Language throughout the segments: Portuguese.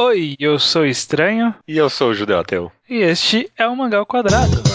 Oi, eu sou Estranho. E eu sou o Judeu Ateu. E este é o Mangal Quadrado.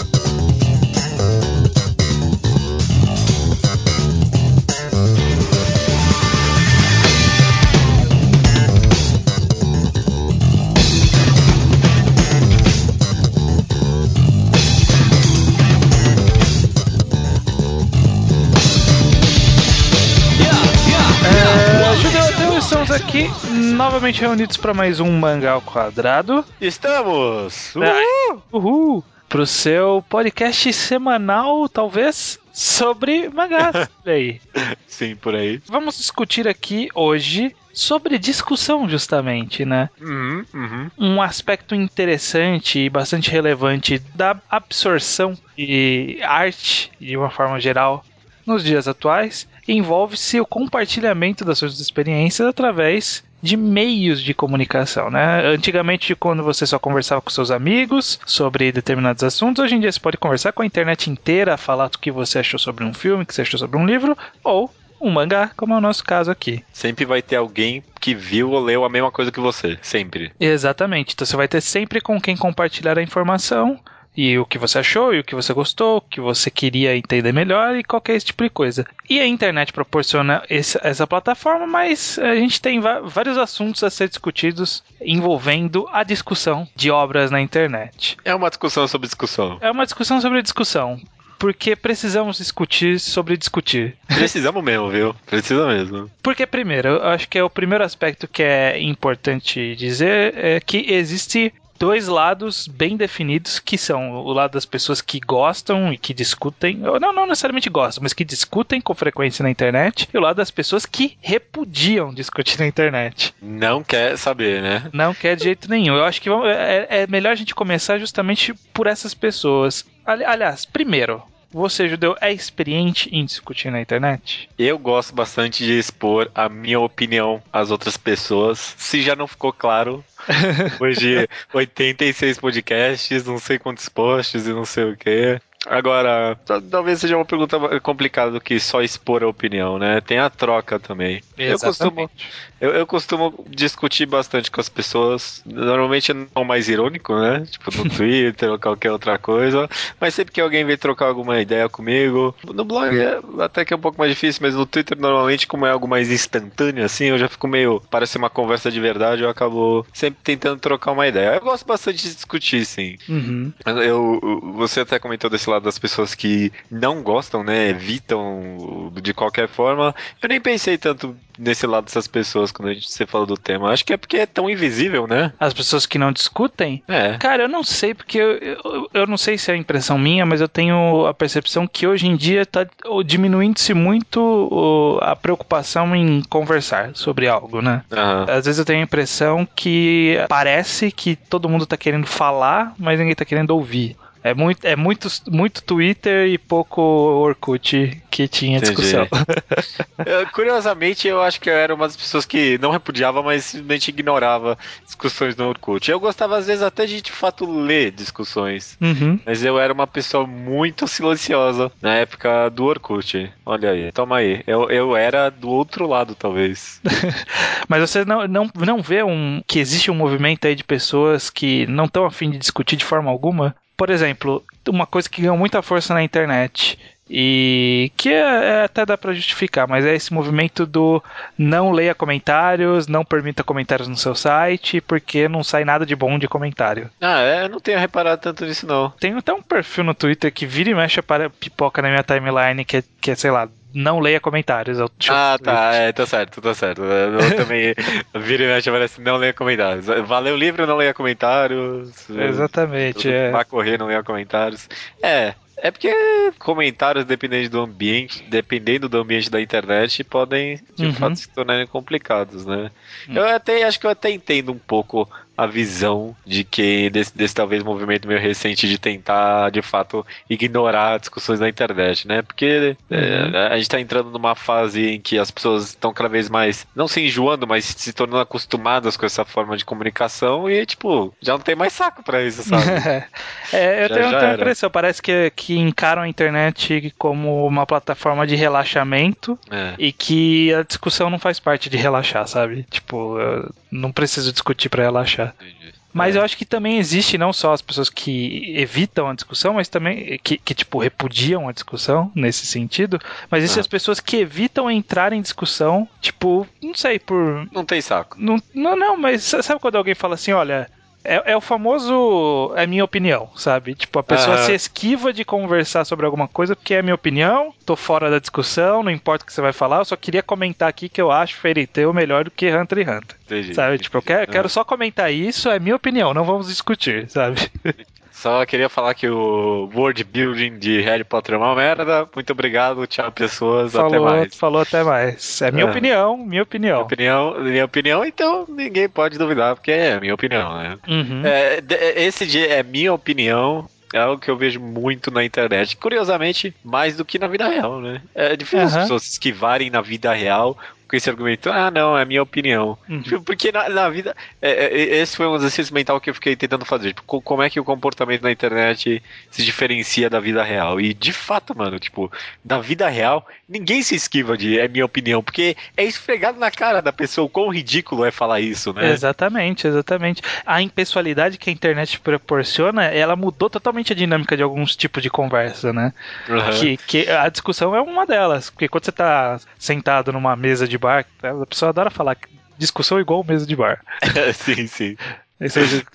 Novamente reunidos para mais um Mangal Quadrado. Estamos! Uhul! Uhul! Pro seu podcast semanal, talvez, sobre mangás. aí. Sim, por aí. Vamos discutir aqui hoje sobre discussão, justamente, né? Uhum, uhum. Um aspecto interessante e bastante relevante da absorção e arte, de uma forma geral, nos dias atuais, envolve-se o compartilhamento das suas experiências através de meios de comunicação, né? Antigamente, quando você só conversava com seus amigos sobre determinados assuntos, hoje em dia você pode conversar com a internet inteira, falar o que você achou sobre um filme, o que você achou sobre um livro, ou um mangá, como é o nosso caso aqui. Sempre vai ter alguém que viu ou leu a mesma coisa que você, sempre. Exatamente. Então você vai ter sempre com quem compartilhar a informação e o que você achou, e o que você gostou, o que você queria entender melhor e qualquer esse tipo de coisa. E a internet proporciona esse, essa plataforma, mas a gente tem vários assuntos a ser discutidos envolvendo a discussão de obras na internet. É uma discussão sobre discussão. É uma discussão sobre discussão porque precisamos discutir sobre discutir. Precisamos mesmo, viu? Precisa mesmo. Porque, primeiro, eu acho que é o primeiro aspecto que é importante dizer é que existe dois lados bem definidos que são o lado das pessoas que gostam e que discutem, não, não necessariamente gostam, mas que discutem com frequência na internet, e o lado das pessoas que repudiam discutir na internet. Não quer saber, né? Não quer de jeito nenhum. Eu acho que é, é melhor a gente começar justamente por essas pessoas. Aliás, primeiro, você, judeu, é experiente em discutir na internet? Eu gosto bastante de expor a minha opinião às outras pessoas. Se já não ficou claro, de 86 podcasts, não sei quantos posts e não sei o que. Agora, talvez seja uma pergunta complicada do que só expor a opinião, né? Tem a troca também. Exatamente. Eu costumo, eu, eu, costumo discutir bastante com as pessoas. Normalmente não mais irônico, né? Tipo no Twitter ou qualquer outra coisa. Mas sempre que alguém vem trocar alguma ideia comigo. No blog é, até que é um pouco mais difícil, mas no Twitter normalmente, como é algo mais instantâneo, assim, eu já fico meio. Parece uma conversa de verdade, eu acabo sempre tentando trocar uma ideia. Eu gosto bastante de discutir, sim. Uhum. Eu, você até comentou desse lado das pessoas que não gostam, né? Evitam de qualquer forma. Eu nem pensei tanto nesse lado dessas pessoas quando a gente, você falou do tema. Acho que é porque é tão invisível, né? As pessoas que não discutem? É. Cara, eu não sei, porque eu, eu, eu não sei se é impressão minha, mas eu tenho a percepção que hoje em dia tá diminuindo-se muito a preocupação em conversar sobre algo, né? Uhum. Às vezes eu tenho a impressão que parece que todo mundo tá querendo falar, mas ninguém tá querendo ouvir. É muito, é muito, muito Twitter e pouco Orkut que tinha Entendi. discussão. eu, curiosamente, eu acho que eu era uma das pessoas que não repudiava, mas simplesmente ignorava discussões no Orkut. Eu gostava, às vezes, até de de fato ler discussões. Uhum. Mas eu era uma pessoa muito silenciosa na época do Orkut. Olha aí, toma aí. Eu, eu era do outro lado, talvez. mas você não, não, não vê um, que existe um movimento aí de pessoas que não estão afim de discutir de forma alguma? Por exemplo, uma coisa que ganhou muita força na internet e que é, é, até dá para justificar, mas é esse movimento do não leia comentários, não permita comentários no seu site, porque não sai nada de bom de comentário. Ah, é, eu não tenho reparado tanto nisso não. Tem até um perfil no Twitter que vira e mexe para pipoca na minha timeline que é, que é sei lá, não leia comentários. Eu, ah, tá, é, tá certo, tá certo. Eu também vira e mexe aparece não leia comentários. Valeu o livro, não leia comentários. Exatamente. É. Vai correr, não leia comentários. É, é porque comentários dependendo do ambiente, dependendo do ambiente da internet, podem de uhum. fato se tornarem complicados, né? Uhum. Eu até acho que eu até entendo um pouco a visão de que desse, desse, talvez movimento meio recente de tentar de fato ignorar discussões da internet, né? Porque é, uhum. é, a gente está entrando numa fase em que as pessoas estão cada vez mais não se enjoando, mas se tornando acostumadas com essa forma de comunicação e tipo já não tem mais saco para isso, sabe? é, eu já, tenho, já tenho a impressão, parece que, que encaram a internet como uma plataforma de relaxamento é. e que a discussão não faz parte de relaxar, sabe? Tipo não preciso discutir para relaxar. Entendi. Mas é. eu acho que também existe não só as pessoas que evitam a discussão, mas também que, que tipo, repudiam a discussão nesse sentido, mas existem ah. as pessoas que evitam entrar em discussão, tipo, não sei, por. Não tem saco. Não, não, não mas sabe quando alguém fala assim, olha, é, é, o famoso. É minha opinião, sabe? Tipo, a pessoa uhum. se esquiva de conversar sobre alguma coisa porque é minha opinião, tô fora da discussão, não importa o que você vai falar, eu só queria comentar aqui que eu acho Fairy Tail melhor do que Hunter x Hunter. Entendi, sabe? Tipo, eu quero, quero só comentar isso, é minha opinião, não vamos discutir, sabe? Só queria falar que o world building de Harry Potter é uma merda. Muito obrigado, tchau, pessoas. Falou, até mais. Falou até mais. É minha é. opinião, minha opinião. Minha opinião, minha opinião, então ninguém pode duvidar, porque é minha opinião, né? Uhum. É, esse dia é minha opinião. É algo que eu vejo muito na internet. Curiosamente, mais do que na vida real, né? É difícil uhum. as pessoas se esquivarem na vida real com esse argumento. Ah, não, é a minha opinião. Uhum. Tipo, porque na, na vida. É, é, esse foi um exercício mental que eu fiquei tentando fazer. Tipo, como é que o comportamento na internet se diferencia da vida real? E de fato, mano, tipo, na vida real, ninguém se esquiva de é minha opinião, porque é esfregado na cara da pessoa o quão ridículo é falar isso, né? Exatamente, exatamente. A impessoalidade que a internet proporciona, ela mudou totalmente a dinâmica de alguns tipos de conversa, né? Uhum. Que, que a discussão é uma delas. Porque quando você tá sentado numa mesa de bar, a pessoa adora falar discussão igual mesa de bar. sim, sim.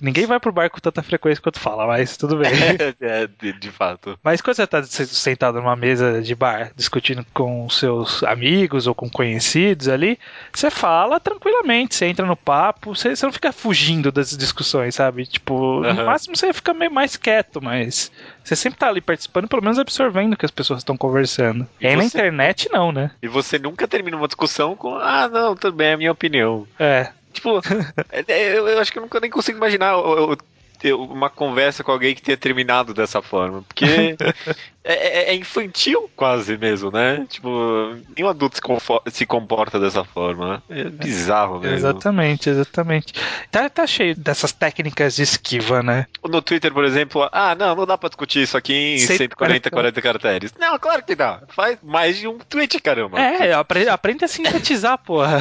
Ninguém vai pro bar com tanta frequência quanto fala, mas tudo bem. é, de, de, fato. Mas quando você tá sentado numa mesa de bar, discutindo com seus amigos ou com conhecidos ali, você fala tranquilamente, você entra no papo, você, você não fica fugindo das discussões, sabe? Tipo, uhum. no máximo você fica meio mais quieto, mas você sempre tá ali participando, pelo menos absorvendo o que as pessoas estão conversando. E, e você... na internet, não, né? E você nunca termina uma discussão com, ah, não, tudo bem, é a minha opinião. É. Tipo, é, é, eu, eu, acho que eu nunca nem consigo imaginar eu, eu, uma conversa com alguém que tenha terminado dessa forma. Porque é, é, é, infantil quase mesmo, né? Tipo, nenhum adulto se, se comporta dessa forma. Né? É bizarro mesmo. Exatamente, exatamente. Tá, tá cheio dessas técnicas de esquiva, né? No Twitter, por exemplo, ah, não, não dá pra discutir isso aqui em 140, 40 caracteres. Não, claro que dá. Faz mais de um tweet, caramba. É, aprende, aprende a sintetizar, porra.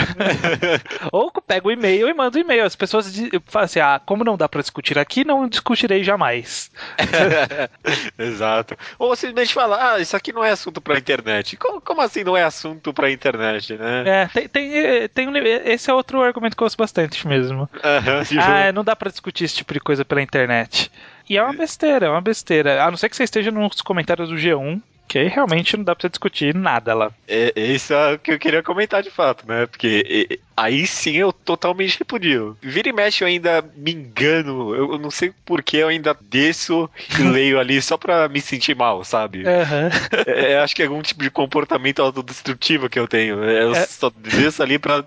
Ou pega o e-mail e manda o e-mail. As pessoas falam assim, ah, como não dá pra discutir aqui, não discutirei jamais. Exato. Ou simplesmente falar, ah, isso aqui não é assunto pra internet. Como, como assim não é assunto pra internet, né? É, tem, tem, tem um, esse é outro argumento que eu gosto bastante mesmo. Uhum, ah, não dá pra discutir esse tipo de coisa pela internet. E é uma besteira, é uma besteira. A não ser que você esteja nos comentários do G1, que aí realmente não dá pra discutir nada lá. É, isso é o que eu queria comentar de fato, né? Porque aí sim eu totalmente repudio. Vira e mexe eu ainda me engano, eu, não sei por que eu ainda desço e leio ali só pra me sentir mal, sabe? Uhum. É, acho que é algum tipo de comportamento autodestrutivo que eu tenho. Eu é... só desço ali pra.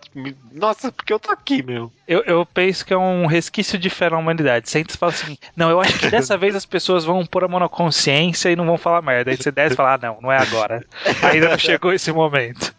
Nossa, porque eu tô aqui, meu. Eu, eu penso que é um resquício de fé na humanidade. Você entra e fala assim: não, eu acho que dessa vez as pessoas vão pôr a mão na consciência e não vão falar merda. Aí você desce e fala: ah, não, não é agora. Ainda não chegou esse momento.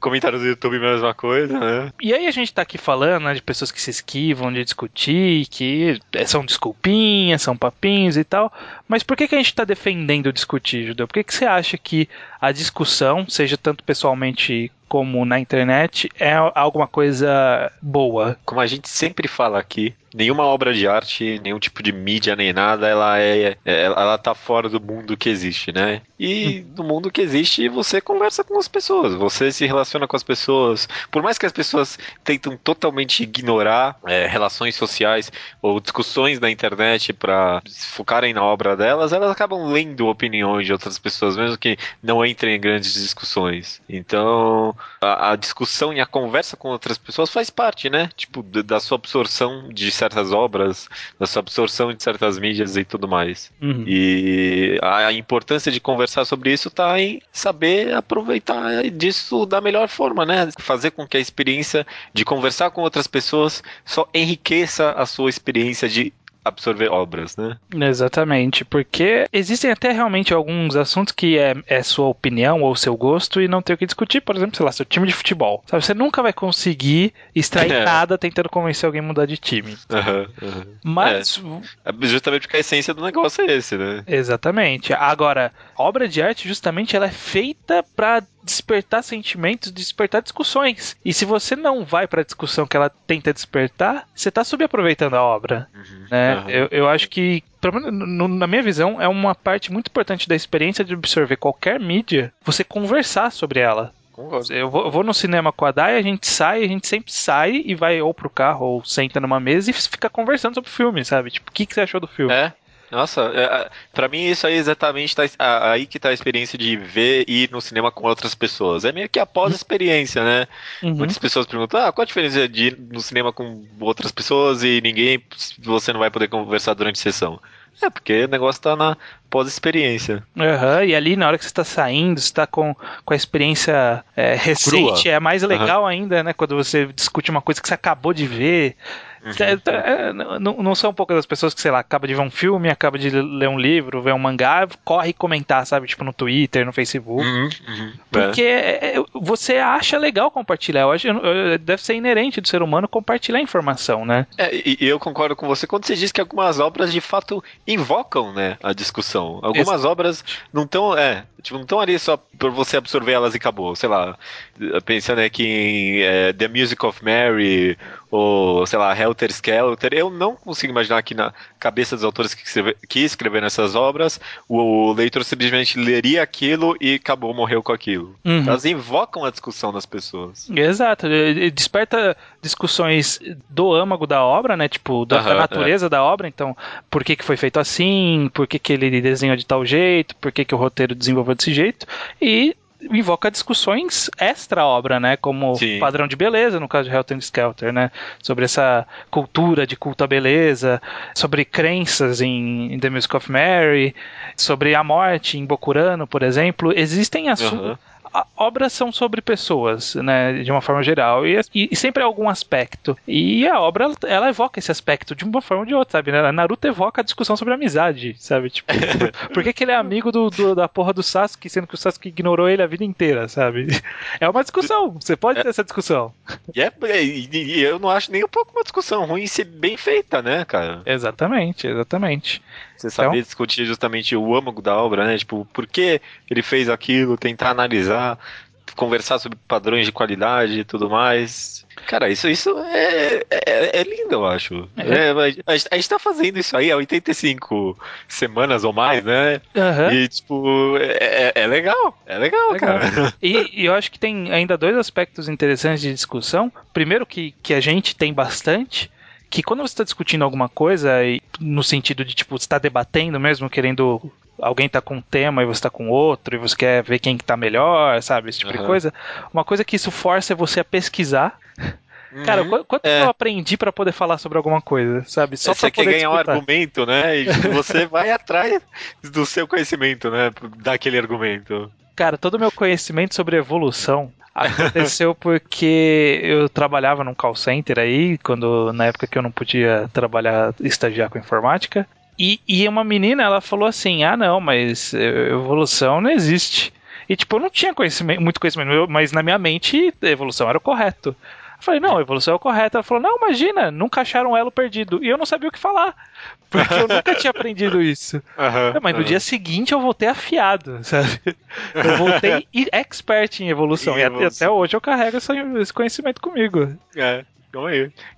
Comentários do YouTube, mesma coisa, né? E aí a gente tá aqui falando né, de pessoas que se esquivam de discutir, que são desculpinhas, são papinhos e tal. Mas por que, que a gente tá defendendo discutir, Judeu? Por que, que você acha que a discussão, seja tanto pessoalmente como na internet, é alguma coisa boa? Como a gente sempre fala aqui, nenhuma obra de arte, nenhum tipo de mídia, nem nada, ela é, é ela tá fora do mundo que existe, né? E hum. no mundo que existe, você conversa com as pessoas, você se relaciona com as pessoas. Por mais que as pessoas tentam totalmente ignorar é, relações sociais ou discussões na internet para focarem na obra delas, elas acabam lendo opiniões de outras pessoas, mesmo que não entrem em grandes discussões. Então, a, a discussão e a conversa com outras pessoas faz parte, né? Tipo, da sua absorção de certas obras, da sua absorção de certas mídias e tudo mais. Uhum. E a, a, importância de conversar sobre isso está em saber aproveitar disso da melhor forma, né? Fazer com que a experiência de conversar com outras pessoas só enriqueça a sua experiência de absorver obras, né? Exatamente, porque existem até realmente alguns assuntos que é, é sua opinião ou seu gosto e não tem o que discutir, por exemplo, sei lá, seu time de futebol. Sabe, você nunca vai conseguir extrair é. nada tentando convencer alguém a mudar de time. Uhum, uhum. Mas. É. Justamente porque a essência do negócio é esse, né? Exatamente. Agora, obra de arte, justamente, ela é feita para despertar sentimentos, despertar discussões. E se você não vai para a discussão que ela tenta despertar, você está subaproveitando a obra. Uhum, né? Uhum. Eu, eu acho que, na minha visão, é uma parte muito importante da experiência de absorver qualquer mídia, você conversar sobre ela. Eu vou, eu vou, no cinema com a Dai, a gente sai, a gente sempre sai e vai ou pro carro ou senta numa mesa e fica conversando sobre o filme, sabe? Tipo, o que, que você achou do filme? É. Nossa, é, para mim isso aí exatamente tá, aí que tá a experiência de ver e ir no cinema com outras pessoas. É meio que após a experiência, né? Uhum. Muitas pessoas perguntam, ah, qual a diferença de ir no cinema com outras pessoas e ninguém, você não vai poder conversar durante a sessão? É, porque o negócio tá na pós-experiência. Uhum, e ali na hora que você está saindo, você tá com, com a experiência é, recente, Crua. é mais legal uhum. ainda, né? Quando você discute uma coisa que você acabou de ver. Uhum. É, não, não são poucas as pessoas que, sei lá, acaba de ver um filme, acaba de ler um livro, ver um mangá, corre comentar, sabe? Tipo no Twitter, no Facebook. Uhum, uhum, porque é. Você acha legal compartilhar. Eu acho, deve ser inerente do ser humano compartilhar informação, né? É, e, eu concordo com você quando você diz que algumas obras de fato invocam, né, a discussão. Algumas obras não estão, é, tipo, não estão ali só por você absorver elas e acabou. Sei lá, pensando aqui em é, The Music of Mary ou, sei lá, Helter Skelter, eu não consigo imaginar que na cabeça dos autores que, escreve, que escreveram essas obras, o, leitor simplesmente leria aquilo e acabou, morreu com aquilo. Uhum. Elas invocam a discussão das pessoas. Exato, desperta discussões do âmago da obra, né, tipo, da, uhum, da natureza é. da obra, então, por que que foi feito assim, por que que ele desenhou de tal jeito, por que que o roteiro desenvolveu desse jeito, e invoca discussões extra-obra, né? Como Sim. padrão de beleza, no caso de Helter Skelter, né? Sobre essa cultura de culto à beleza, sobre crenças em, em The Music of Mary, sobre a morte em Bokurano, por exemplo. Existem assuntos. Uhum obras são sobre pessoas, né, de uma forma geral, e, e, sempre é algum aspecto. E a obra, ela evoca esse aspecto de uma forma ou de outra, sabe? Né? Naruto evoca a discussão sobre amizade, sabe? Tipo, por que, que ele é amigo do, do, da porra do Sasuke, sendo que o Sasuke ignorou ele a vida inteira, sabe? É uma discussão, você pode ter essa discussão. E, é, e eu não acho nem um pouco uma discussão ruim ser bem feita, né, cara? Exatamente, exatamente. Você saber então... discutir justamente o âmago da obra, né? Tipo, por que ele fez aquilo, tentar analisar, conversar sobre padrões de qualidade e tudo mais. Cara, isso, isso é, é, é lindo, eu acho. É. É, a, gente, a gente tá fazendo isso aí há 85 semanas ou mais, né? Uhum. E, tipo, é, é, é legal. É legal, legal. cara. E, e, eu acho que tem ainda dois aspectos interessantes de discussão. Primeiro, que, que a gente tem bastante, que quando você está discutindo alguma coisa, e no sentido de, tipo, você está debatendo mesmo, querendo. Alguém tá com um tema e você tá com outro, e você quer ver quem que tá melhor, sabe? Esse tipo uhum. de coisa. Uma coisa que isso força é você a pesquisar. Uhum. Cara, quanto é. eu aprendi para poder falar sobre alguma coisa, sabe? Só você quer ganhar disputar. um argumento, né? E você vai atrás do seu conhecimento, né? Daquele argumento. Cara, todo o meu conhecimento sobre evolução Aconteceu porque eu trabalhava num call center aí, quando na época que eu não podia trabalhar, estagiar com informática. E, e uma menina, ela falou assim: ah, não, mas evolução não existe. E, tipo, eu não tinha conhecimento, muito conhecimento, mas na minha mente, evolução era o correto. Eu falei, não, a evolução é o correto. Ela falou, não, imagina, nunca acharam um elo perdido. E eu não sabia o que falar. Porque eu nunca tinha aprendido isso. Uhum, mas no uhum. dia seguinte eu voltei afiado, sabe? Eu voltei expert em evolução. E evolução. até hoje eu carrego esse conhecimento comigo. É.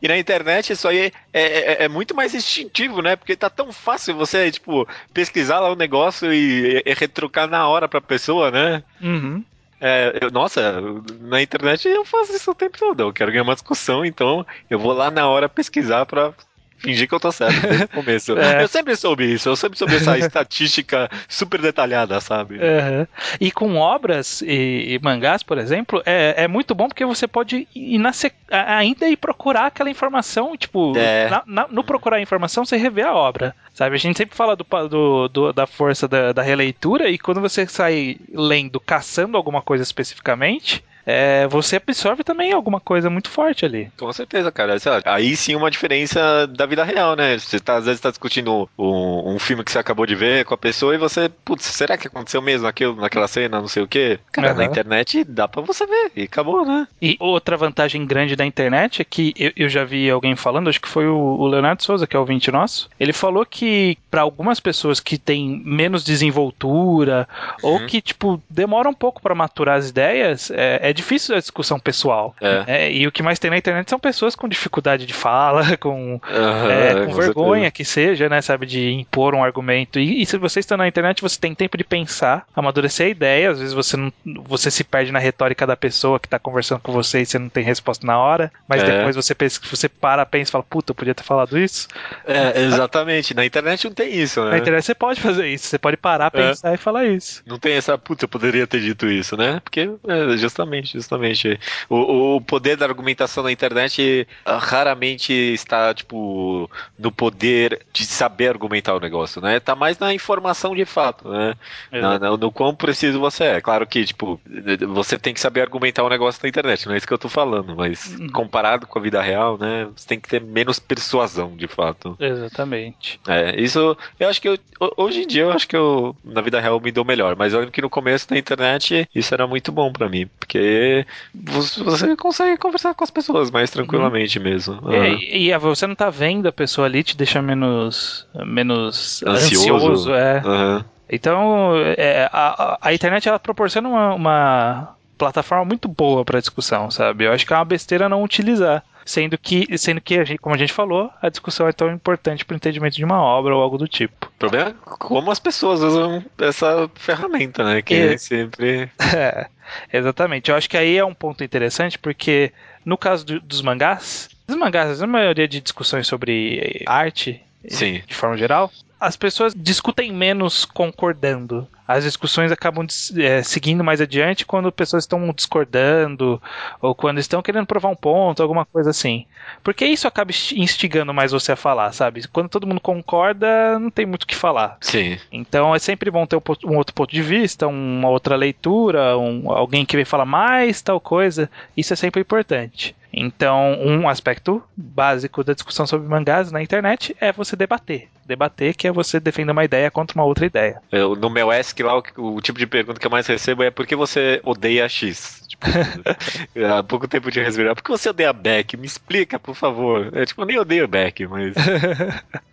E na internet isso aí é, é, é, muito mais instintivo, né? Porque tá tão fácil você, tipo, pesquisar lá o negócio e, e retrucar na hora pra pessoa, né? Uhum. É, eu, nossa, na internet eu faço isso o tempo todo. Eu quero ganhar uma discussão, então eu vou lá na hora pesquisar para fingir que eu tô certo desde o começo. É. Eu sempre soube isso, eu sempre soube essa estatística super detalhada, sabe? Uhum. E com obras e, e, mangás, por exemplo, é, é muito bom porque você pode ir na ainda ir procurar aquela informação, tipo, é. na, na, no procurar a informação você revê a obra. Sabe, a gente sempre fala do, do, do da força da, da releitura e quando você sai lendo, caçando alguma coisa especificamente, é, você absorve também alguma coisa muito forte ali. Com certeza, cara. Aí sim uma diferença da vida real, né? Você tá, às vezes tá discutindo um, um, filme que você acabou de ver com a pessoa e você, putz, será que aconteceu mesmo aquilo, naquela cena, não sei o quê? Cara, uhum. na internet dá pra você ver e acabou, né? E outra vantagem grande da internet é que eu, eu já vi alguém falando, acho que foi o, o Leonardo Souza, que é o ouvinte nosso, ele falou que para algumas pessoas que têm menos desenvoltura uhum. ou que, tipo, demoram um pouco para maturar as ideias, é, é, difícil a discussão pessoal. É. É, e o que mais tem na internet são pessoas com dificuldade de fala, com, uhum, com, com vergonha certeza. que seja, né, sabe, de impor um argumento. E, e, se você está na internet, você tem tempo de pensar, amadurecer a ideia, às vezes você não, você se perde na retórica da pessoa que está conversando com você e você não tem resposta na hora, mas é. depois você pensa, você para, pensa e fala, puta, eu podia ter falado isso. É, exatamente. Na internet não tem isso, né? Na internet você pode fazer isso, você pode parar, é. pensar e falar isso. Não tem essa, puta, eu poderia ter dito isso, né? Porque, é, justamente, justamente. O, o poder da argumentação na internet ah, raramente está, tipo, no poder de saber argumentar o negócio, né? Tá mais na informação de fato, né? Na, na, no quão preciso você é. Claro que, tipo, você tem que saber argumentar o negócio na internet, não é isso que eu tô falando, mas uhum. comparado com a vida real, né? Você tem que ter menos persuasão, de fato. Exatamente. É, isso, eu acho que eu, hoje em dia eu acho que eu, na vida real, me dou melhor, mas eu lembro que no começo da internet isso era muito bom para mim, porque você consegue conversar com as pessoas mais tranquilamente uhum. mesmo. Uhum. E, e, você não tá vendo a pessoa ali, te deixa menos, menos ansioso. ansioso é. Então, é, a, a internet ela proporciona uma, uma plataforma muito boa para discussão, sabe? Eu acho que é uma besteira não utilizar. Sendo que, sendo que a gente, como a gente falou, a discussão é tão importante para o entendimento de uma obra ou algo do tipo. O problema é como as pessoas usam essa ferramenta, né? Que é, sempre. É, exatamente. Eu acho que aí é um ponto interessante, porque no caso do, dos mangás, os mangás, a maioria de discussões sobre arte, Sim. de forma geral, as pessoas discutem menos concordando. As discussões acabam é, seguindo mais adiante quando pessoas estão discordando ou quando estão querendo provar um ponto, alguma coisa assim. Porque isso acaba instigando mais você a falar, sabe? Quando todo mundo concorda, não tem muito o que falar. Sim. Então é sempre bom ter um outro ponto de vista, uma outra leitura, um, alguém que vem falar mais tal coisa. Isso é sempre importante. Então, um aspecto básico da discussão sobre mangás na internet é você debater. Debater que é você defender uma ideia contra uma outra ideia. Eu, no meu ESC lá, o, o, tipo de pergunta que eu mais recebo é por que você odeia X? Tipo, há pouco tempo de respirar. Por que você odeia Beck? Me explica, por favor. É, tipo, eu nem odeio Beck, mas...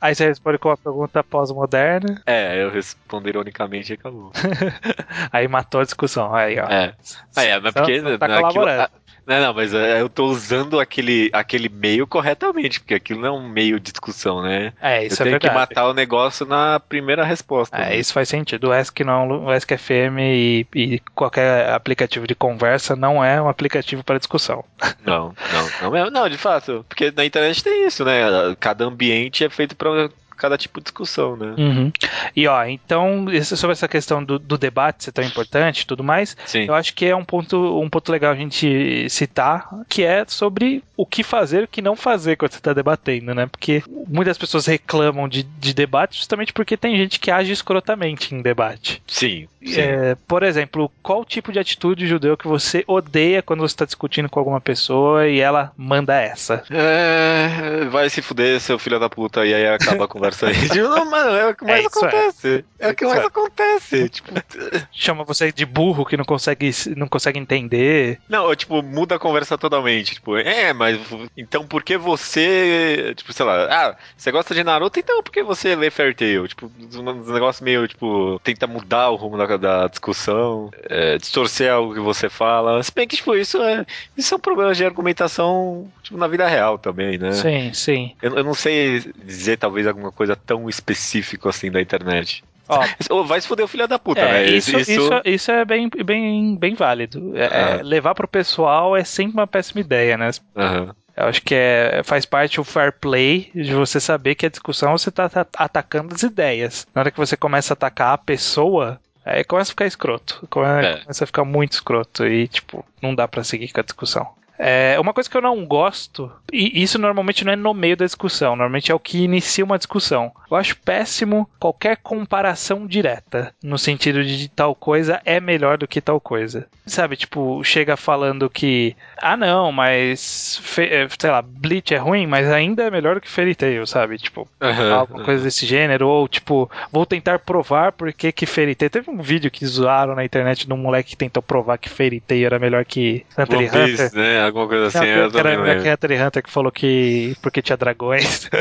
Aí você responde com uma pergunta pós-moderna. É, eu respondo ironicamente e acabou. Aí matou a discussão. Aí, ó. É, é mas porque. Tá colaborando. Aquilo, não, não, mas é, eu tô usando aquele, aquele meio corretamente, porque aquilo não é um meio de discussão, né? É, isso eu é tenho que matar o negócio na primeira resposta. É, né? isso faz sentido. O ESC não, o ESC FM e, e, qualquer aplicativo de conversa não é um aplicativo para discussão. Não, não, não, não, de fato, porque na internet tem isso, né? Cada ambiente é feito para cada tipo de discussão, né? Uhum. E ó, então, sobre essa questão do, do debate ser tão importante e tudo mais, Sim. eu acho que é um ponto, um ponto legal a gente citar, que é sobre o que fazer e o que não fazer quando você está debatendo, né? Porque muitas pessoas reclamam de, de debate justamente porque tem gente que age escrotamente em debate. Sim. É, por exemplo, qual tipo de atitude judeu que você odeia quando você está discutindo com alguma pessoa e ela manda essa? É, vai se fuder, seu filho da puta, e aí acaba a conversa conversa aí. Tipo, não, mano, é o que mais é acontece. É. é. o que mais acontece. Tipo... Chama você de burro que não consegue, não consegue entender. Não, tipo, muda a conversa totalmente. Tipo, é, mas então por que você. Tipo, sei lá, ah, você gosta de Naruto, então por que você lê Fairy Tail? Tipo, um negócio meio, tipo, tenta mudar o rumo da, da discussão, é, distorcer algo que você fala. Se bem que, tipo, isso é. Isso é um problema de argumentação, tipo, na vida real também, né? Sim, sim. Eu, eu não sei dizer, talvez, alguma coisa tão específica assim da internet. Ó, vai se foder o filho da puta, é, né? Isso, isso... isso, isso é bem, bem, bem válido. É, é, levar pro pessoal é sempre uma péssima ideia, né? Uhum. Eu acho que é, faz parte o fair play de você saber que a discussão você está atacando as ideias. Na hora que você começa a atacar a pessoa, aí começa a ficar escroto. Começa, é. começa a ficar muito escroto e, tipo, não dá para seguir com a discussão. É, uma coisa que eu não gosto, e isso normalmente não é no meio da discussão, normalmente é o que inicia uma discussão. Eu acho péssimo qualquer comparação direta, no sentido de tal coisa é melhor do que tal coisa. Sabe, tipo, chega falando que, ah não, mas, é, sei lá, Bleach é ruim, mas ainda é melhor do que Fairy Tail, sabe? Tipo, uhum, alguma coisa desse gênero, ou tipo, vou tentar provar porque que Fairy Tail. Teve um vídeo que zoaram na internet de um moleque que tentou provar que Fairy Tail era melhor que Hunter. né? Alguma coisa assim. Não, que era, era Hunter x Hunter que falou que porque tinha dragões.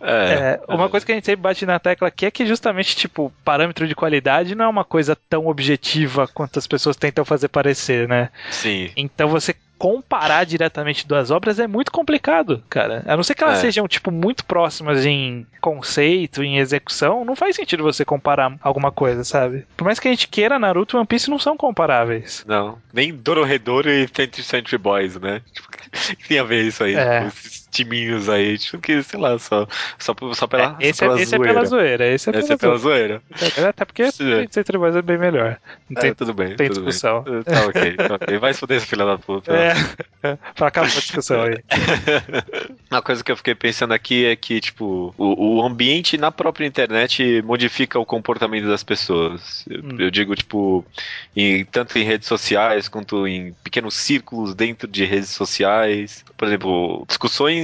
É, é, uma coisa que a gente sempre bate na tecla aqui é que justamente, tipo, parâmetro de qualidade não é uma coisa tão objetiva quanto as pessoas tentam fazer parecer, né? Sim. Então você comparar diretamente duas obras é muito complicado, cara. A não ser que elas é. sejam, tipo, muito próximas em conceito, em execução, não faz sentido você comparar alguma coisa, sabe? Por mais que a gente queira, Naruto e One Piece não são comparáveis. Não. Nem Dororedoro e Century Boys, né? Tipo, tem a ver isso aí. É. timinhos aí, tipo, que, sei lá, só, só, só pela, é, esse, só é, esse é pela zoeira. Esse é pela, esse é pela zoeira. zoeira. Até porque Century Boys é bem melhor. Não tem, é, tudo bem. Tem tudo discussão. Bem. Tá ok, tá ok. Vai se fuder, filha da puta. É. pra acabar a discussão aí. Uma coisa que eu fiquei pensando aqui é que, tipo, o, o ambiente na própria internet modifica o comportamento das pessoas. Eu, hum. eu digo, tipo, em, tanto em redes sociais quanto em pequenos círculos dentro de redes sociais. Por exemplo, discussões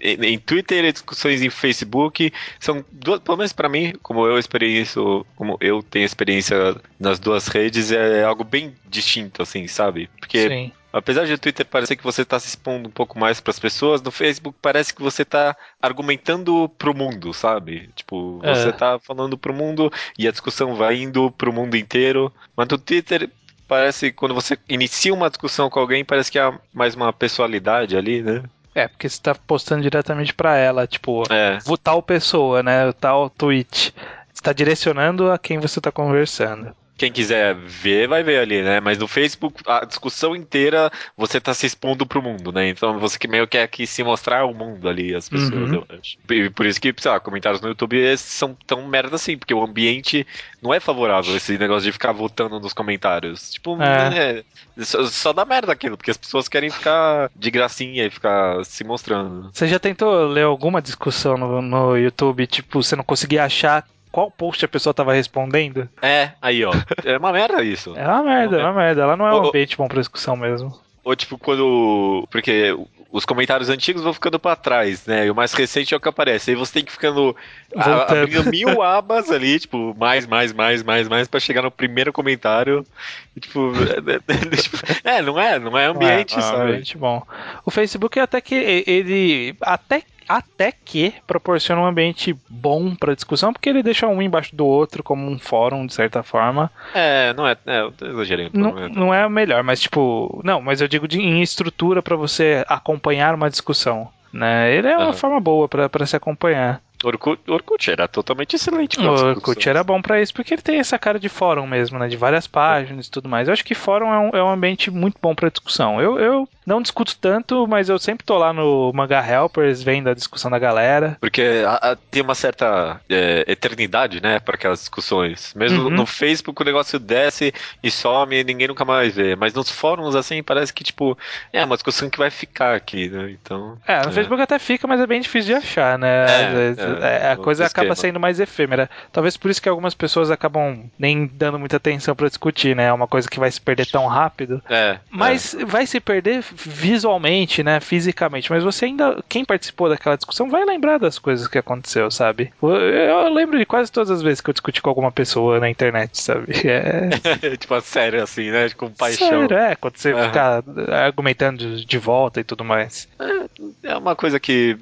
em, em Twitter e discussões em Facebook são duas, pelo menos para mim, como eu experiência, como eu tenho experiência nas duas redes, é algo bem distinto, assim, sabe? Porque Sim. Apesar de o Twitter parecer que você está se expondo um pouco mais para as pessoas, no Facebook parece que você está argumentando pro mundo, sabe? Tipo, é. você está falando pro mundo e a discussão vai indo pro mundo inteiro. Mas no Twitter parece quando você inicia uma discussão com alguém, parece que há mais uma pessoalidade ali, né? É, porque você está postando diretamente para ela, tipo, é. tal pessoa, né? Tal tweet. Você tá direcionando a quem você está conversando quem quiser ver, vai ver ali, né? Mas no Facebook, a discussão inteira, você tá se expondo pro mundo, né? Então você que meio quer aqui se mostrar ao mundo ali, as pessoas, uhum. eu acho. E por isso que, sei lá, comentários no YouTube são tão merda assim, porque o ambiente não é favorável esse negócio de ficar votando nos comentários. Tipo, é. É, só, só dá merda aquilo, porque as pessoas querem ficar de gracinha e ficar se mostrando. Você já tentou ler alguma discussão no, no YouTube, tipo, você não conseguia achar qual post a pessoa tava respondendo. É, aí ó. É uma merda isso. É uma merda, é uma merda. Ela não é um ambiente bom pra discussão mesmo. Ou tipo, quando. Porque os comentários antigos vão ficando para trás, né? E o mais recente é o que aparece. Aí você tem que ficando a, abrindo mil abas ali, tipo, mais, mais, mais, mais, mais, para chegar no primeiro comentário. E, tipo, é, não é, não é ambiente, é, sabe? É ambiente bom. O Facebook até que ele até até que proporciona um ambiente bom para discussão, porque ele deixa um embaixo do outro como um fórum, de certa forma. É, não é. é exagerei. Não, não é o melhor, mas tipo. Não, mas eu digo de, em estrutura para você acompanhar uma discussão. Né? Ele é uma uhum. forma boa para se acompanhar. Orkut, Orkut era totalmente excelente. O Orkut era bom para isso, porque ele tem essa cara de fórum mesmo, né? De várias páginas e tudo mais. Eu acho que fórum é um, é um ambiente muito bom para discussão. Eu, eu não discuto tanto, mas eu sempre tô lá no Manga Helpers vendo a discussão da galera. Porque a, a, tem uma certa é, eternidade, né, para aquelas discussões. Mesmo uhum. no Facebook o negócio desce e some e ninguém nunca mais vê. Mas nos fóruns, assim, parece que, tipo, é uma discussão que vai ficar aqui, né? Então. É, no é. Facebook até fica, mas é bem difícil de achar, né? É, é, a coisa acaba sendo mais efêmera. Talvez por isso que algumas pessoas acabam nem dando muita atenção para discutir, né? É uma coisa que vai se perder tão rápido. É. Mas é. vai se perder visualmente, né? Fisicamente. Mas você ainda. Quem participou daquela discussão vai lembrar das coisas que aconteceu, sabe? Eu lembro de quase todas as vezes que eu discuti com alguma pessoa na internet, sabe? É. tipo, sério, assim, né? Com paixão. Sério, é. Quando você uhum. ficar argumentando de volta e tudo mais. É, é uma coisa que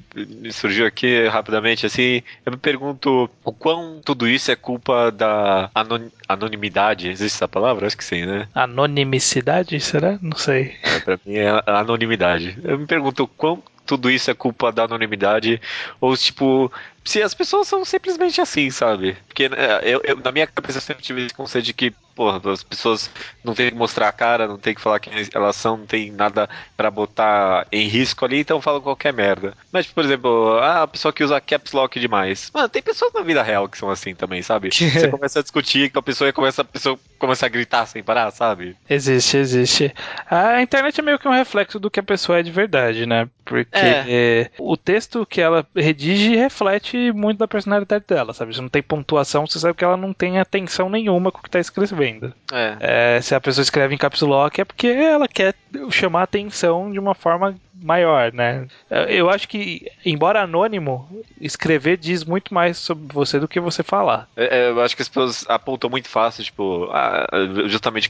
surgiu aqui rapidamente, assim. Eu me pergunto o quão tudo isso é culpa da anon anonimidade. Existe essa palavra? Acho que sim, né? Anonimicidade, será? Não sei. É, pra mim é anonimidade. Eu me pergunto quão tudo isso é culpa da anonimidade ou tipo se as pessoas são simplesmente assim, sabe? Porque é, eu, eu, na minha cabeça eu sempre tive esse conceito de que porra, as pessoas não tem que mostrar a cara, não tem que falar quem elas são, não tem nada para botar em risco ali, então falam qualquer merda. Mas, por exemplo, ah, a pessoa que usa caps lock demais. Mano, tem pessoas na vida real que são assim também, sabe? Você começa a discutir com a pessoa e começa, a pessoa começa a gritar sem parar, sabe? Existe, existe. A internet é meio que um reflexo do que a pessoa é de verdade, né? Porque é. o texto que ela redige reflete muito da personalidade dela, sabe? Se não tem pontuação, você sabe que ela não tem atenção nenhuma com o que está escrevendo. É. É, se a pessoa escreve em caps lock é porque ela quer chamar a atenção de uma forma maior, né? Eu acho que, embora anônimo, escrever diz muito mais sobre você do que você falar. É, é eu acho que as pessoas apontam muito fácil, tipo, justamente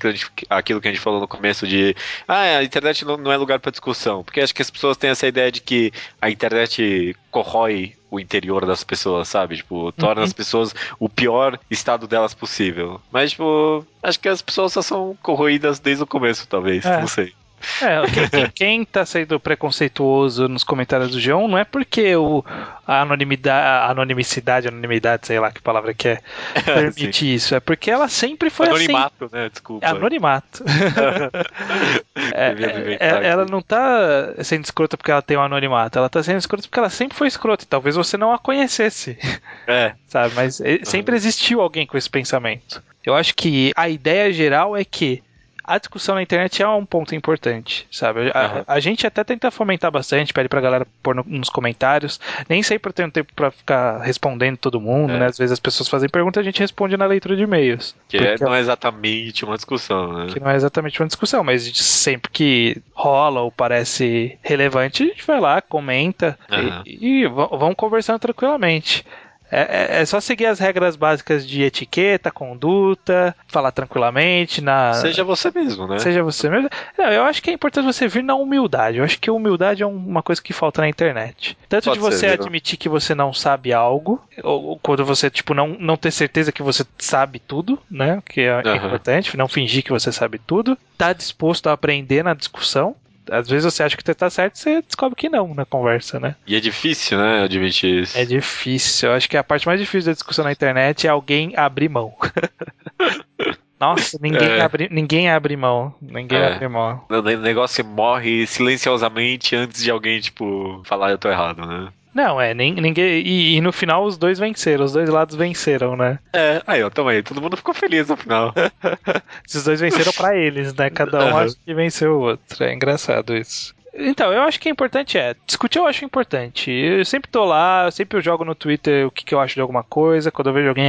aquilo que a gente falou no começo de ah, a internet não é lugar para discussão, porque acho que as pessoas têm essa ideia de que a internet corrói o interior das pessoas, sabe? Tipo, torna uhum. as pessoas o pior estado delas possível. Mas, tipo, acho que as pessoas só são corroídas desde o começo, talvez. É. Não sei. É, quem, quem tá sendo preconceituoso nos comentários do João não é porque o, a anonimidade, a anonimicidade, anonimidade, sei lá que palavra que é, permite isso. É porque ela sempre foi Anonimato, assim. né? Desculpa. Anonimato. é, é, ela não tá sendo escrota porque ela tem um anonimato, ela tá sendo escrota porque ela sempre foi escrota e talvez você não a conhecesse. É. Sabe, mas sempre existiu alguém com esse pensamento. Eu acho que a ideia geral é que a discussão na internet é um ponto importante, sabe? A, uhum. a, gente até tenta fomentar bastante, pede pra galera pôr no, nos comentários. Nem sempre eu tenho tempo pra ficar respondendo todo mundo, é. né? Às vezes as pessoas fazem perguntas e a gente responde na leitura de e-mails. Que é, não é exatamente uma discussão, né? Que não é exatamente uma discussão, mas sempre que rola ou parece relevante, a gente vai lá, comenta uhum. e, e vamos conversando tranquilamente. É, é, é, só seguir as regras básicas de etiqueta, conduta, falar tranquilamente. Na... Seja você mesmo, né? Seja você mesmo. Não, eu acho que é importante você vir na humildade. Eu acho que a humildade é uma coisa que falta na internet. Tanto Pode de você ser, admitir que você não sabe algo, ou quando você, tipo, não, não ter certeza que você sabe tudo, né? Que é, uhum. importante, não fingir que você sabe tudo. Tá disposto a aprender na discussão às vezes você acha que você tá certo e você descobre que não na conversa, né? E é difícil, né, admitir isso. É difícil. Eu acho que a parte mais difícil da discussão na internet é alguém abrir mão. Nossa, ninguém, é. abre, ninguém abre mão. Ninguém é. abre mão. O negócio morre silenciosamente antes de alguém, tipo, falar eu tô errado, né? Não, é, nem, ninguém. E, e, no final os dois venceram, os dois lados venceram, né? É, aí eu também, todo mundo ficou feliz no final. Esses dois venceram para eles, né? Cada um uhum. acha que venceu o outro. É engraçado isso. Então, eu acho que é importante é. Discutir eu acho importante. Eu sempre tô lá, eu sempre jogo no Twitter o que, que eu acho de alguma coisa. Quando eu vejo alguém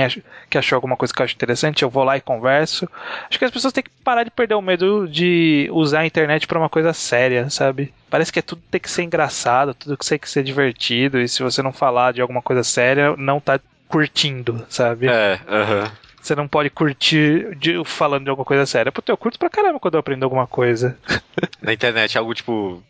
que achou alguma coisa que eu acho interessante, eu vou lá e converso. Acho que as pessoas têm que parar de perder o medo de usar a internet para uma coisa séria, sabe? Parece que é tudo tem que ser engraçado, tudo tem que ser divertido. E se você não falar de alguma coisa séria, não tá curtindo, sabe? É, aham. Uh -huh. Você não pode curtir de, falando de alguma coisa séria. Puta, eu curto pra caramba quando eu aprendo alguma coisa. Na internet, algo tipo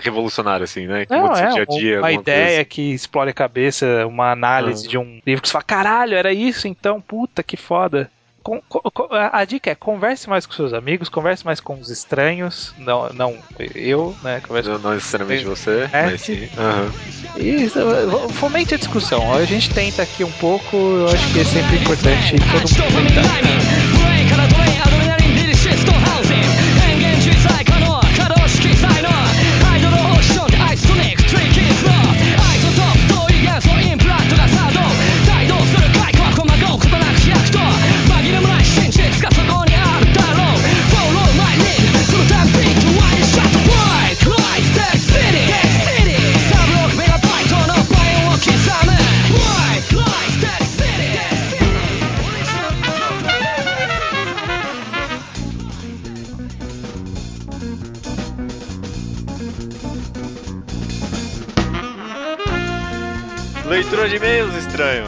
revolucionário, assim, né? Que não, é, dia a dia, uma ideia coisa. que explore a cabeça, uma análise uhum. de um livro que você fala, caralho, era isso então, puta, que foda com, com, a dica é converse mais com seus amigos, converse mais com os estranhos, não, não eu, né? Converse não, não necessariamente você, é, mas sim. Uhum. E fomente a discussão. A gente tenta aqui um pouco, eu acho que é sempre importante todo mundo tentar. Leitura de e-mails, estranho.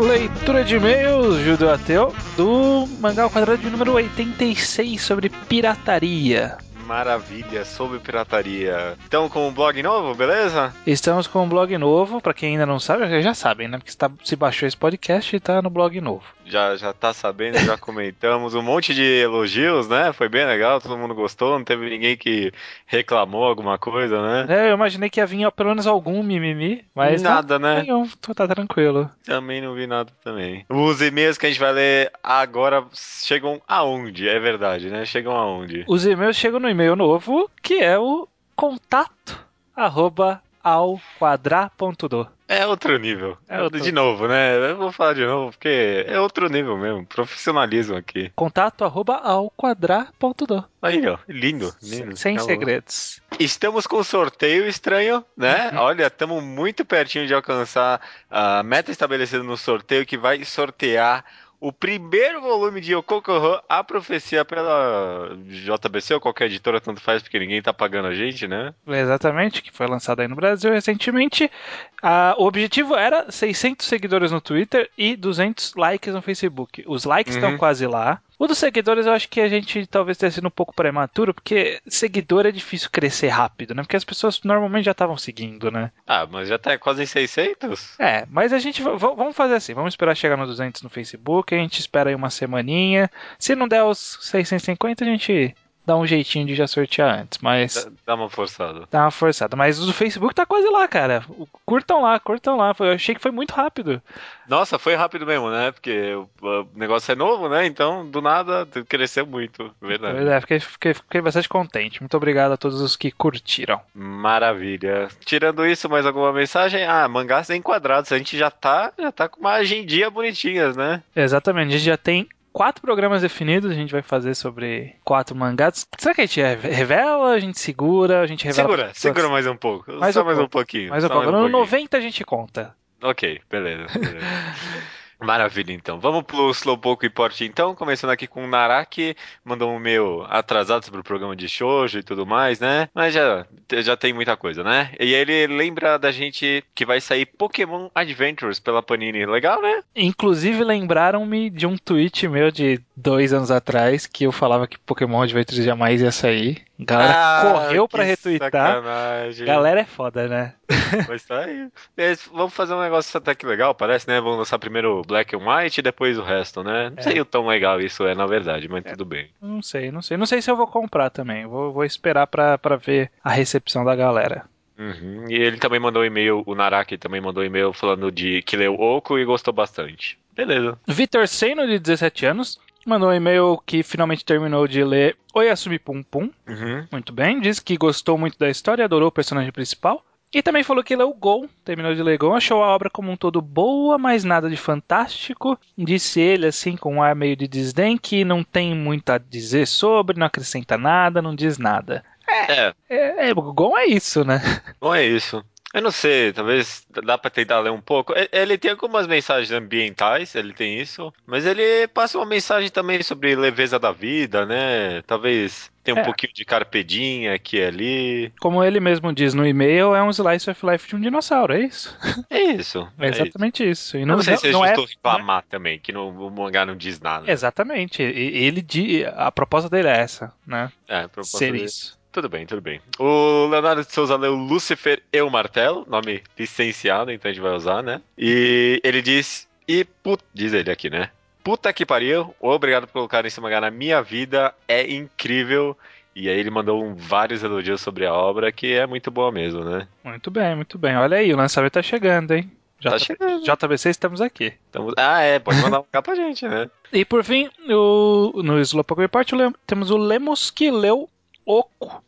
Leitura de e-mails, Judeu Ateu, do Mangá ao Quadrado de número 86 sobre pirataria. Maravilha, sobre pirataria. Então, com um blog novo, beleza? Estamos com um blog novo, para quem ainda não sabe, já sabem, né? Porque está, se baixou esse podcast e está no blog novo. Já, já tá sabendo, já comentamos. Um monte de elogios, né? Foi bem legal, todo mundo gostou, não teve ninguém que reclamou alguma coisa, né? É, eu imaginei que ia vir pelo menos algum mimimi, mas. Nada, né? Nenhum, tá tranquilo. Também não vi nada também. Os e-mails que a gente vai ler agora chegam aonde? É verdade, né? Chegam aonde? Os e-mails chegam no e-mail novo, que é o contato arroba ao quadrar.do. É outro nível. É outro- De novo, né? Eu vou falar de novo, porque é outro nível mesmo. Profissionalismo aqui. Contato arroba ao quadrar.do. Aí, ó. Lindo. lindo. Sem Tá bom. segredos. Estamos com um sorteio estranho, né? Uhum. Olha, estamos muito pertinho de alcançar a meta estabelecida no sorteio que vai sortear o primeiro volume de Yokokoho, A Profecia pela JBC ou qualquer editora, tanto faz, porque ninguém tá pagando a gente, né? Exatamente, que foi lançado aí no Brasil recentemente. Ah, o objetivo era 600 seguidores no Twitter e 200 likes no Facebook. Os likes Uhum. estão quase lá. O dos seguidores eu acho que a gente talvez tenha sido um pouco prematuro, porque seguidor é difícil crescer rápido, né? Porque as pessoas normalmente já estavam seguindo, né? Ah, mas já tá quase em 600? É, mas a gente. Vamos fazer assim: vamos esperar chegar no 200 no Facebook, a gente espera aí uma semaninha. Se não der os 650, a gente dá um jeitinho de já sortear antes, mas. Dá- Dá uma forçada. Dá uma forçada. Mas o Facebook tá quase lá, cara. Curtam lá, curtam lá. Eu achei que foi muito rápido. Nossa, foi rápido mesmo, né? Porque o, negócio é novo, né? Então, do nada, cresceu muito. Verdade. Pois é, fiquei, fiquei, fiquei bastante contente. Muito obrigado a todos os que curtiram. Maravilha. Tirando isso, mais alguma mensagem? Ah, mangás enquadrados. A gente já tá, já tá com uma agendinha bonitinhas, né? Exatamente, a gente já tem quatro programas definidos. A gente vai fazer sobre quatro mangás. Será que a gente revela? A gente segura? A gente revela. Segura, segura mais um pouco. Mais Só um mais um pouco. pouquinho. Mais um pouco. No pouquinho. 90 a gente conta. Ok, beleza. beleza. Maravilha, então. Vamos pro Slowpoke Report, então. Começando aqui com o Naraki. Mandou um meu atrasado sobre o programa de shoujo e tudo mais, né? Mas já, já tem muita coisa, né? E ele lembra da gente que vai sair Pokémon Adventures pela Panini. Legal, né? Inclusive, lembraram-me de um tweet meu de dois anos atrás que eu falava que Pokémon Adventures jamais ia sair. A galera Ah, correu pra que retweetar. Sacanagem. Galera é foda, né? Mas tá aí. Eles vamos fazer um negócio até que legal, parece, né? Vamos lançar primeiro Black and White e depois o resto, né? Não É. sei o tão legal isso é, na verdade, mas tudo bem. Não sei, não sei. Não sei se eu vou comprar também. Vou, vou esperar pra, pra ver a recepção da galera. Uhum. E ele também mandou um e-mail, o Naraki também mandou um e-mail falando de que leu Oco e gostou bastante. Beleza. Vitor Seno, de 17 anos, mandou um e-mail que finalmente terminou de ler Oyasumi Pum Pum. Uhum. Muito bem. Diz que gostou muito da história, adorou o personagem principal. E também falou que leu Gol, terminou de ler Gol, achou a obra como um todo boa, mas nada de fantástico. Disse ele, assim, com um ar meio de desdém, que não tem muito a dizer sobre, não acrescenta nada, não diz nada. É, É, é, o Gol é isso, né? bom é isso. Eu não sei, talvez dá pra tentar ler um pouco. Ele tem algumas mensagens ambientais, ele tem isso, mas ele passa uma mensagem também sobre leveza da vida, né? Talvez tenha um É. pouquinho de carpedinha aqui e ali. Como ele mesmo diz no e-mail, é um slice of life de um dinossauro, é isso? É isso. É é isso. exatamente isso. E Eu não, sei se é não justo reclamar também, que no, o mangá não diz nada. Exatamente. Ele a proposta dele é essa, né? É, a proposta Ser dele- isso. Tudo bem, tudo bem. O Leonardo de Souza leu Lúcifer e o Martelo, nome licenciado, então a gente vai usar, né? E ele diz. E put... diz ele aqui, né? Puta que pariu, obrigado por colocar esse mangá na minha vida, é incrível. E aí ele mandou um- vários elogios sobre a obra, que é muito boa mesmo, né? Muito bem, muito bem. Olha aí, o lançamento tá chegando, hein? Tá chegando. JBC, estamos aqui. Então, ah, é, pode mandar um mangá pra gente, né? E por fim, o, no Slowpoke Report temos o Lemos que leu Oco.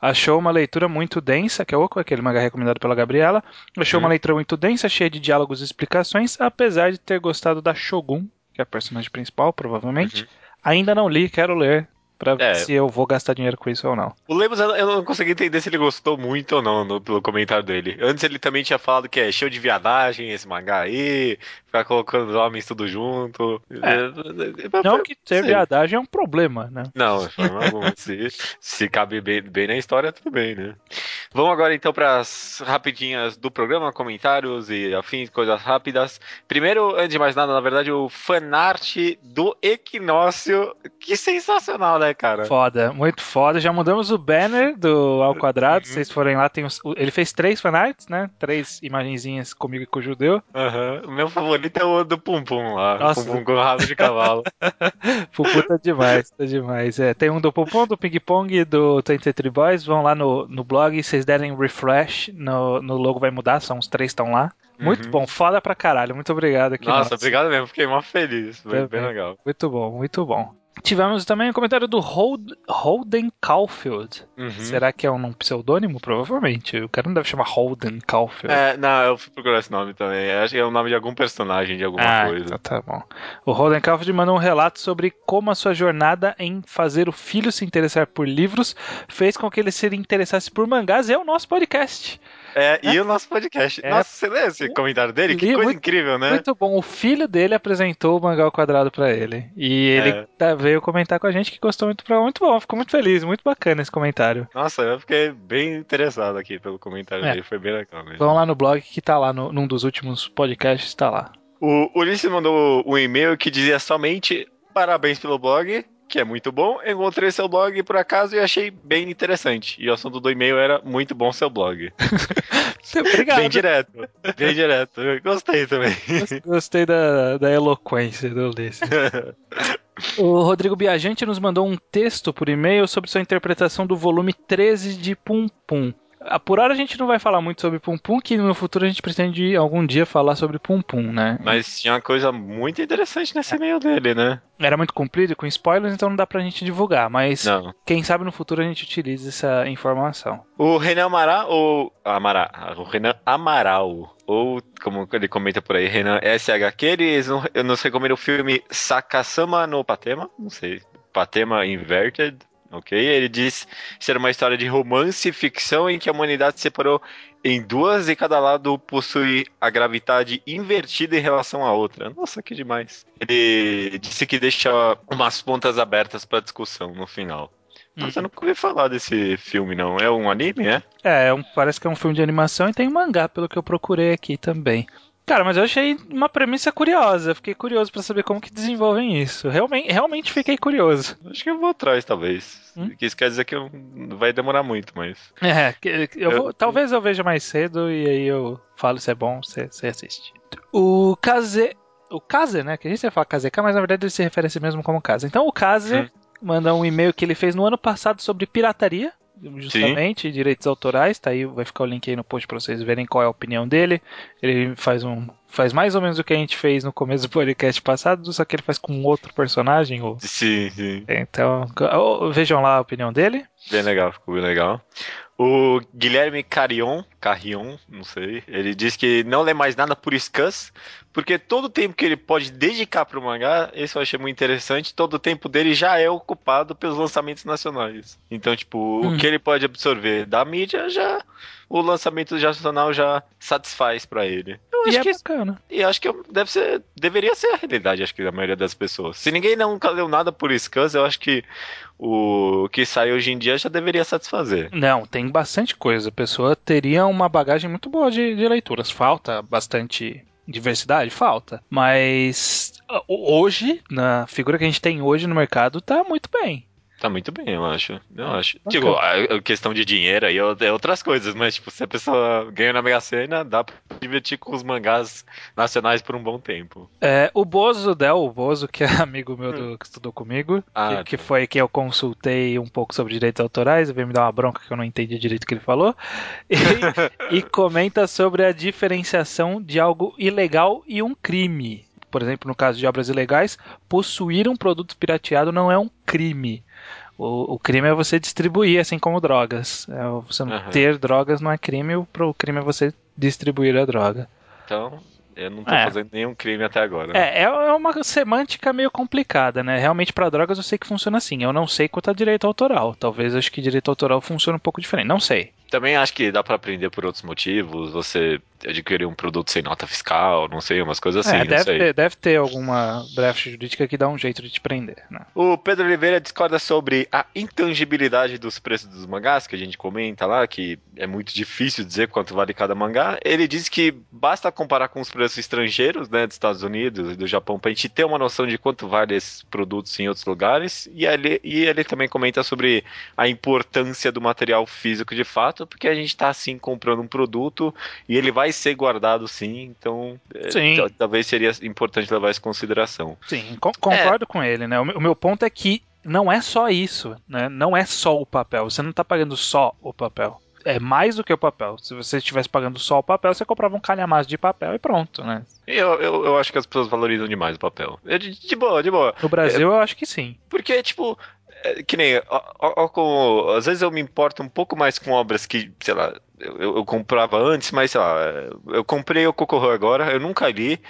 Achou uma leitura muito densa, que é Oco, aquele mangá recomendado pela Gabriela. Achou Uhum. uma leitura muito densa, cheia de diálogos e explicações, apesar de ter gostado da Shogun, que é a personagem principal, provavelmente. Uhum. Ainda não li, quero ler, pra ver É. se eu vou gastar dinheiro com isso ou não. O Lemos, eu eu não consegui entender se ele gostou muito ou não no- pelo comentário dele. Antes ele também tinha falado que é cheio de viadagem esse mangá aí, ficar colocando os homens tudo junto. É, Não que ter sei. viadagem é um problema, né? Não, de forma alguma. Se, se cabe bem, bem na história, tudo bem, né? Vamos agora então para as rapidinhas do programa, comentários e afins, coisas rápidas. Primeiro, antes de mais nada, na verdade, o fanart do Equinócio. Que sensacional, né, cara? Foda, muito foda. Já mudamos o banner do ao quadrado. Se vocês forem lá, tem ele fez três fanarts, né? Três imagenzinhas comigo e com o judeu. Uhum. O meu favorito é o do Pum Pum lá. Nossa. Pum Pum com rabo de cavalo. Pum Pum tá demais, tá demais. É, tem um do Pum Pum, do Ping Pong e do 23 Boys. Vão lá no, no blog, vocês derem refresh, no, no logo vai mudar, são os três estão lá. Muito uhum. bom, foda pra caralho. Muito obrigado aqui. Nossa, nossa. obrigado mesmo, fiquei mó feliz. Foi bem legal. Muito bom, muito bom. Tivemos também um comentário do Holden Caulfield. Uhum. Será que é um pseudônimo? Provavelmente. O cara não deve chamar Holden Caulfield. É, não, eu fui procurar esse nome também. Acho que é o nome de algum personagem, de alguma ah, coisa. Tá, tá bom. O Holden Caulfield mandou um relato sobre como a sua jornada em fazer o filho se interessar por livros fez com que ele se interessasse por mangás e é o nosso podcast. É, e o nosso podcast. É, Nossa, você lê esse comentário dele? Que coisa muito, incrível, né? Muito bom. O filho dele apresentou o Mangá ao Quadrado para ele. E ele é. Tá, veio comentar com a gente que gostou muito, muito bom. Ficou muito feliz, muito bacana esse comentário. Nossa, eu fiquei bem interessado aqui pelo comentário é. dele. Foi bem legal mesmo. Vão lá no blog que tá lá no, num dos últimos podcasts, tá lá. O Ulisses mandou um e-mail que dizia somente parabéns pelo blog que é muito bom. Encontrei seu blog por acaso e achei bem interessante. E o assunto do e-mail era muito bom seu blog. Obrigado. Bem direto. Bem direto. Gostei também. Gostei da, da eloquência do Ulisses. o Rodrigo Biagente nos mandou um texto por e-mail sobre sua interpretação do volume 13 de Pum Pum. Ah, por hora a gente não vai falar muito sobre Pum Pum, que no futuro a gente pretende algum dia falar sobre Pum Pum, né? Mas tinha uma coisa muito interessante nesse e-mail dele, né? Era muito comprido com spoilers, então não dá pra gente divulgar, mas não. quem sabe no futuro a gente utiliza essa informação. O Renan Amaral, ou Amaral, o Renan Amaral, ou como ele comenta por aí, Renan SHQ, eles não, eu não sei como era o filme Sakasama no Patema, não sei, Patema Inverted, ok? Ele diz ser uma história de romance e ficção em que a humanidade se separou em duas e cada lado possui a gravidade invertida em relação à outra. Nossa, que demais. Ele disse que deixa umas pontas abertas para discussão no final. Mas eu nunca ouvi falar desse filme, não. É um anime, é? É, é um, parece que é um filme de animação e tem um mangá, pelo que eu procurei aqui também. Cara, mas eu achei uma premissa curiosa. Fiquei curioso para saber como que desenvolvem isso. Realmente, realmente fiquei curioso. Acho que eu vou atrás, talvez. Hum? Isso quer dizer que vai demorar muito, mas. É, eu vou, eu... talvez eu veja mais cedo e aí eu falo se é bom, você, você assiste. O Kaze. O Kaze, né? Que a gente falar KZK, mas na verdade ele se refere a si mesmo como Kaze. Então o Kaze hum. manda um e-mail que ele fez no ano passado sobre pirataria justamente, Sim. direitos autorais, tá aí, vai ficar o link aí no post para vocês verem qual é a opinião dele. Ele faz um faz mais ou menos o que a gente fez no começo do podcast passado, só que ele faz com outro personagem. Ou... Sim, sim. Então, vejam lá a opinião dele. Bem legal, ficou bem legal. O Guilherme Carion, Carrion, não sei, ele diz que não lê mais nada por Scans, porque todo o tempo que ele pode dedicar para o mangá, isso eu achei muito interessante, todo o tempo dele já é ocupado pelos lançamentos nacionais. Então, tipo, hum. o que ele pode absorver da mídia já o lançamento nacional já satisfaz para ele. Eu acho e é que, bacana. E acho que deve ser, deveria ser a realidade, acho que da maioria das pessoas. Se ninguém nunca leu nada por Scans, eu acho que o que sai hoje em dia já deveria satisfazer. Não, tem bastante coisa. A pessoa teria uma bagagem muito boa de, de leituras. Falta bastante diversidade? Falta. Mas hoje, na figura que a gente tem hoje no mercado, tá muito bem. Tá muito bem, eu acho. Eu ah, acho. Tipo, a, questão de dinheiro aí é outras coisas, mas tipo, se a pessoa ganha na Mega Sena, dá pra divertir com os mangás nacionais por um bom tempo. É, o Bozo, Del, o Bozo, que é amigo meu do, que estudou comigo, ah, que, que, tá. foi que eu consultei um pouco sobre direitos autorais, veio me dar uma bronca que eu não entendi direito o que ele falou, e, e comenta sobre a diferenciação de algo ilegal e um crime por exemplo, no caso de obras ilegais, possuir um produto pirateado não é um crime. O, o crime é você distribuir, assim como drogas. É, você não uhum. ter drogas não é crime, o, o crime é você distribuir a droga. Então, eu não tô é. fazendo nenhum crime até agora. É, é uma semântica meio complicada, né? Realmente para drogas eu sei que funciona assim. Eu não sei quanto a direito autoral. Talvez acho que direito autoral funcione um pouco diferente. Não sei. Também acho que dá para aprender por outros motivos. Você adquirir um produto sem nota fiscal, não sei, umas coisas assim. É, deve, ter, deve ter alguma brecha jurídica que dá um jeito de te prender. Né? O Pedro Oliveira discorda sobre a intangibilidade dos preços dos mangás, que a gente comenta lá, que é muito difícil dizer quanto vale cada mangá. Ele diz que basta comparar com os preços estrangeiros, né, dos Estados Unidos e do Japão, pra gente ter uma noção de quanto vale esses produtos em outros lugares. E ele, e ele também comenta sobre a importância do material físico de fato, porque a gente tá assim comprando um produto e ele vai ser guardado sim, então é, sim. talvez seria importante levar isso em consideração. Sim, concordo é. com ele, né? O meu ponto é que não é só isso, né? Não é só o papel. Você não está pagando só o papel. É mais do que o papel. Se você estivesse pagando só o papel, você comprava um calhamaço de papel e pronto, né? Eu, eu, eu acho que as pessoas valorizam demais o papel. De, de boa, de boa. No Brasil, é, eu acho que sim. Porque, tipo, é, que nem. Ó, ó, como, às vezes eu me importo um pouco mais com obras que, sei lá, eu, eu comprava antes, mas sei lá, eu comprei o Cocorro agora, eu nunca li.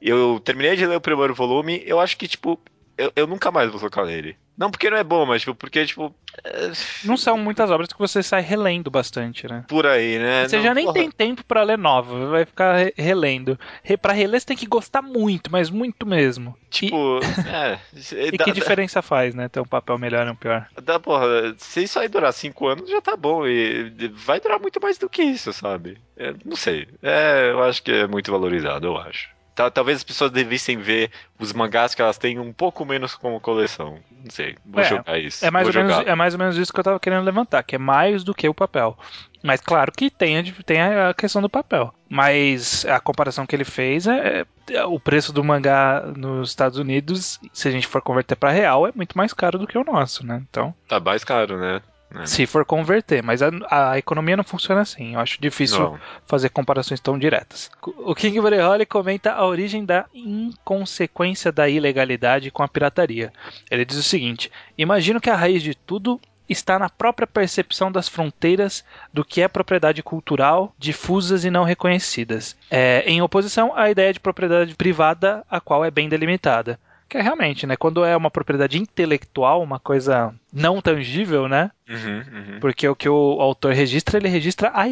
Eu terminei de ler o primeiro volume, eu acho que, tipo, eu, eu nunca mais vou tocar nele. Não porque não é bom, mas tipo, porque, tipo. É... Não são muitas obras que você sai relendo bastante, né? Por aí, né? Você não, já nem porra. tem tempo para ler nova, vai ficar relendo. Re, pra reler você tem que gostar muito, mas muito mesmo. Tipo, e... é. e dá, que diferença dá... faz, né? Ter um papel melhor ou pior? Dá, porra, se isso aí durar cinco anos já tá bom. E vai durar muito mais do que isso, sabe? É, não sei. É, eu acho que é muito valorizado, eu acho. Talvez as pessoas devessem ver os mangás que elas têm um pouco menos como coleção. Não sei, vou é, jogar isso. É mais, ou menos, é mais ou menos isso que eu tava querendo levantar, que é mais do que o papel. Mas claro que tem a, tem a questão do papel. Mas a comparação que ele fez é, é o preço do mangá nos Estados Unidos, se a gente for converter para real, é muito mais caro do que o nosso, né? Então. Tá mais caro, né? É. Se for converter, mas a, a, economia não funciona assim. Eu acho difícil não. fazer comparações tão diretas. O King Breholi comenta a origem da inconsequência da ilegalidade com a pirataria. Ele diz o seguinte: Imagino que a raiz de tudo está na própria percepção das fronteiras do que é propriedade cultural, difusas e não reconhecidas, é, em oposição à ideia de propriedade privada, a qual é bem delimitada. Que é realmente, né? Quando é uma propriedade intelectual, uma coisa não tangível, né? Uhum, uhum. Porque o que o autor registra, ele registra a,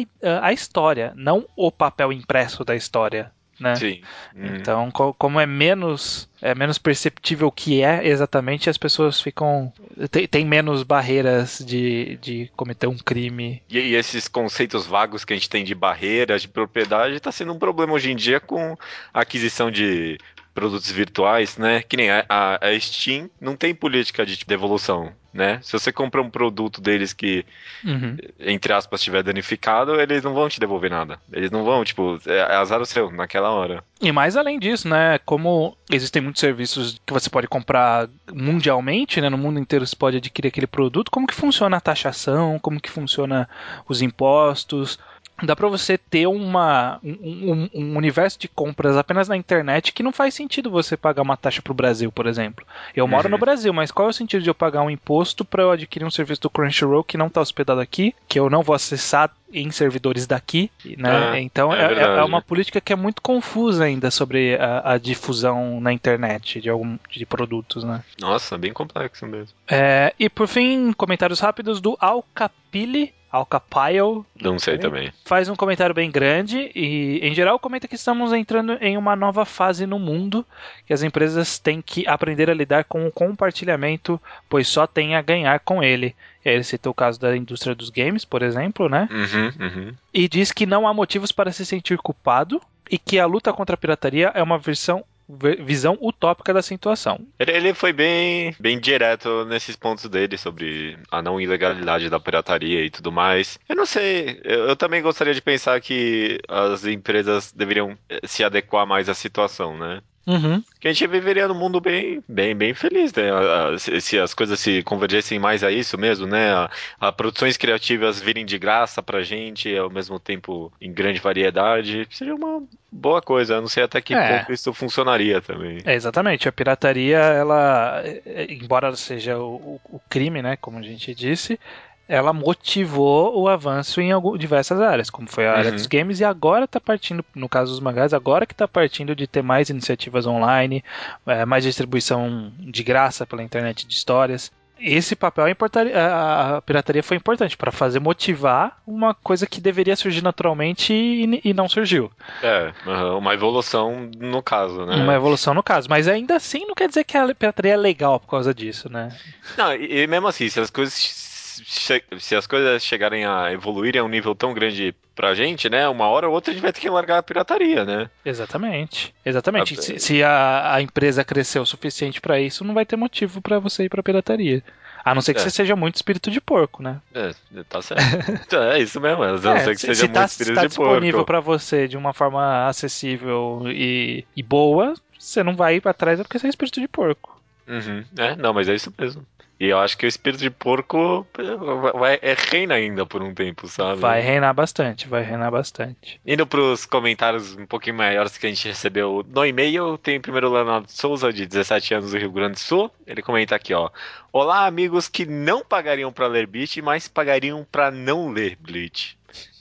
a história, não o papel impresso da história. Né? Sim. Uhum. Então, como é menos é menos perceptível o que é exatamente, as pessoas ficam tem, tem menos barreiras de, de cometer um crime. E, e, esses conceitos vagos que a gente tem de barreiras, de propriedade, está sendo um problema hoje em dia com a aquisição de produtos virtuais, né? Que nem a, a, Steam não tem política de devolução, né? Se você compra um produto deles que, uhum. entre aspas, estiver danificado, eles não vão te devolver nada. Eles não vão, tipo, é, é azar o seu naquela hora. E mais além disso, né? Como existem muitos serviços que você pode comprar mundialmente, né? No mundo inteiro você pode adquirir aquele produto. Como que funciona a taxação? Como que funciona os impostos? Dá para você ter uma, um, um, universo de compras apenas na internet que não faz sentido você pagar uma taxa para o Brasil, por exemplo. Eu moro uhum. no Brasil, mas qual é o sentido de eu pagar um imposto para eu adquirir um serviço do Crunchyroll que não está hospedado aqui, que eu não vou acessar em servidores daqui, né? É, então é, é, é, uma política que é muito confusa ainda sobre a, a, difusão na internet de algum de produtos, né? Nossa, bem complexo mesmo. É, e por fim, comentários rápidos do Alcapile Alcapile. Não sei também. Faz um comentário bem grande e, em geral, comenta que estamos entrando em uma nova fase no mundo, que as empresas têm que aprender a lidar com o compartilhamento, pois só tem a ganhar com ele. Ele citou o caso da indústria dos games, por exemplo, né? Uhum, uhum. E diz que não há motivos para se sentir culpado e que a luta contra a pirataria é uma versão visão utópica da situação. Ele, foi bem, bem direto nesses pontos dele sobre a não ilegalidade da pirataria e tudo mais. Eu não sei, eu, eu também gostaria de pensar que as empresas deveriam eh, se adequar mais à situação, né? Uhum. Que a gente viveria num mundo bem, bem, bem feliz, né? Se as coisas se convergessem mais a isso mesmo, né? A, a produções criativas virem de graça pra gente, ao mesmo tempo em grande variedade, seria uma boa coisa. Eu não sei até que é. ponto isso funcionaria também. É, exatamente. A pirataria, ela, embora seja o, o crime, né? Como a gente disse, ela motivou o avanço em algumas, diversas áreas, como foi a área uhum. dos games, e agora está partindo, no caso dos mangás, agora que está partindo de ter mais iniciativas online, é, mais distribuição de graça pela internet de histórias. esse papel a, a pirataria foi importante para fazer motivar uma coisa que deveria surgir naturalmente e, e não surgiu. É, uma evolução no caso, né? Uma evolução no caso, mas ainda assim não quer dizer que a pirataria é legal por causa disso, né? Não, e mesmo assim, se as coisas se as coisas chegarem a evoluírem a um nível tão grande pra gente, né? Uma hora ou outra a gente vai ter que largar a pirataria, né? Exatamente. Exatamente. Se, se a, a, empresa crescer o suficiente para isso, não vai ter motivo para você ir pra pirataria. A não ser que é. você seja muito espírito de porco, né? É, tá certo. é isso mesmo, a não é, ser que se, seja se muito tá, espírito tá de porco. disponível para você de uma forma acessível e, e boa, você não vai ir pra trás é porque você é espírito de porco. Uhum. É, não, mas é isso mesmo. E eu acho que o espírito de porco vai, é, reina ainda por um tempo, sabe? Vai reinar bastante, vai reinar bastante. Indo pros comentários um pouquinho maiores que a gente recebeu no e-mail, tem primeiro o Leonardo Souza, de 17 anos do Rio Grande do Sul. Ele comenta aqui, ó. Olá, amigos que não pagariam para ler Bleach, mas pagariam para não ler Bleach.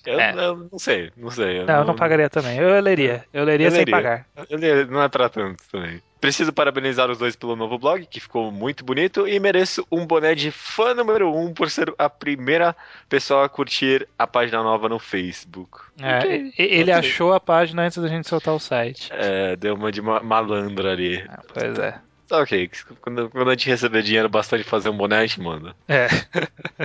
Eu, é. eu, não sei, não sei. Eu não, não, eu não pagaria também. Eu leria. Eu leria eu sem leria. pagar. Eu leria, não é pra tanto também. Preciso parabenizar os dois pelo novo blog, que ficou muito bonito, e mereço um boné de fã número um por ser a primeira pessoa a curtir a página nova no Facebook. É, ele achou a página antes da gente soltar o site. É, deu uma de malandra ali. Ah, pois é. Tá ok, quando, quando a gente receber dinheiro bastante fazer um boné, a gente manda. É.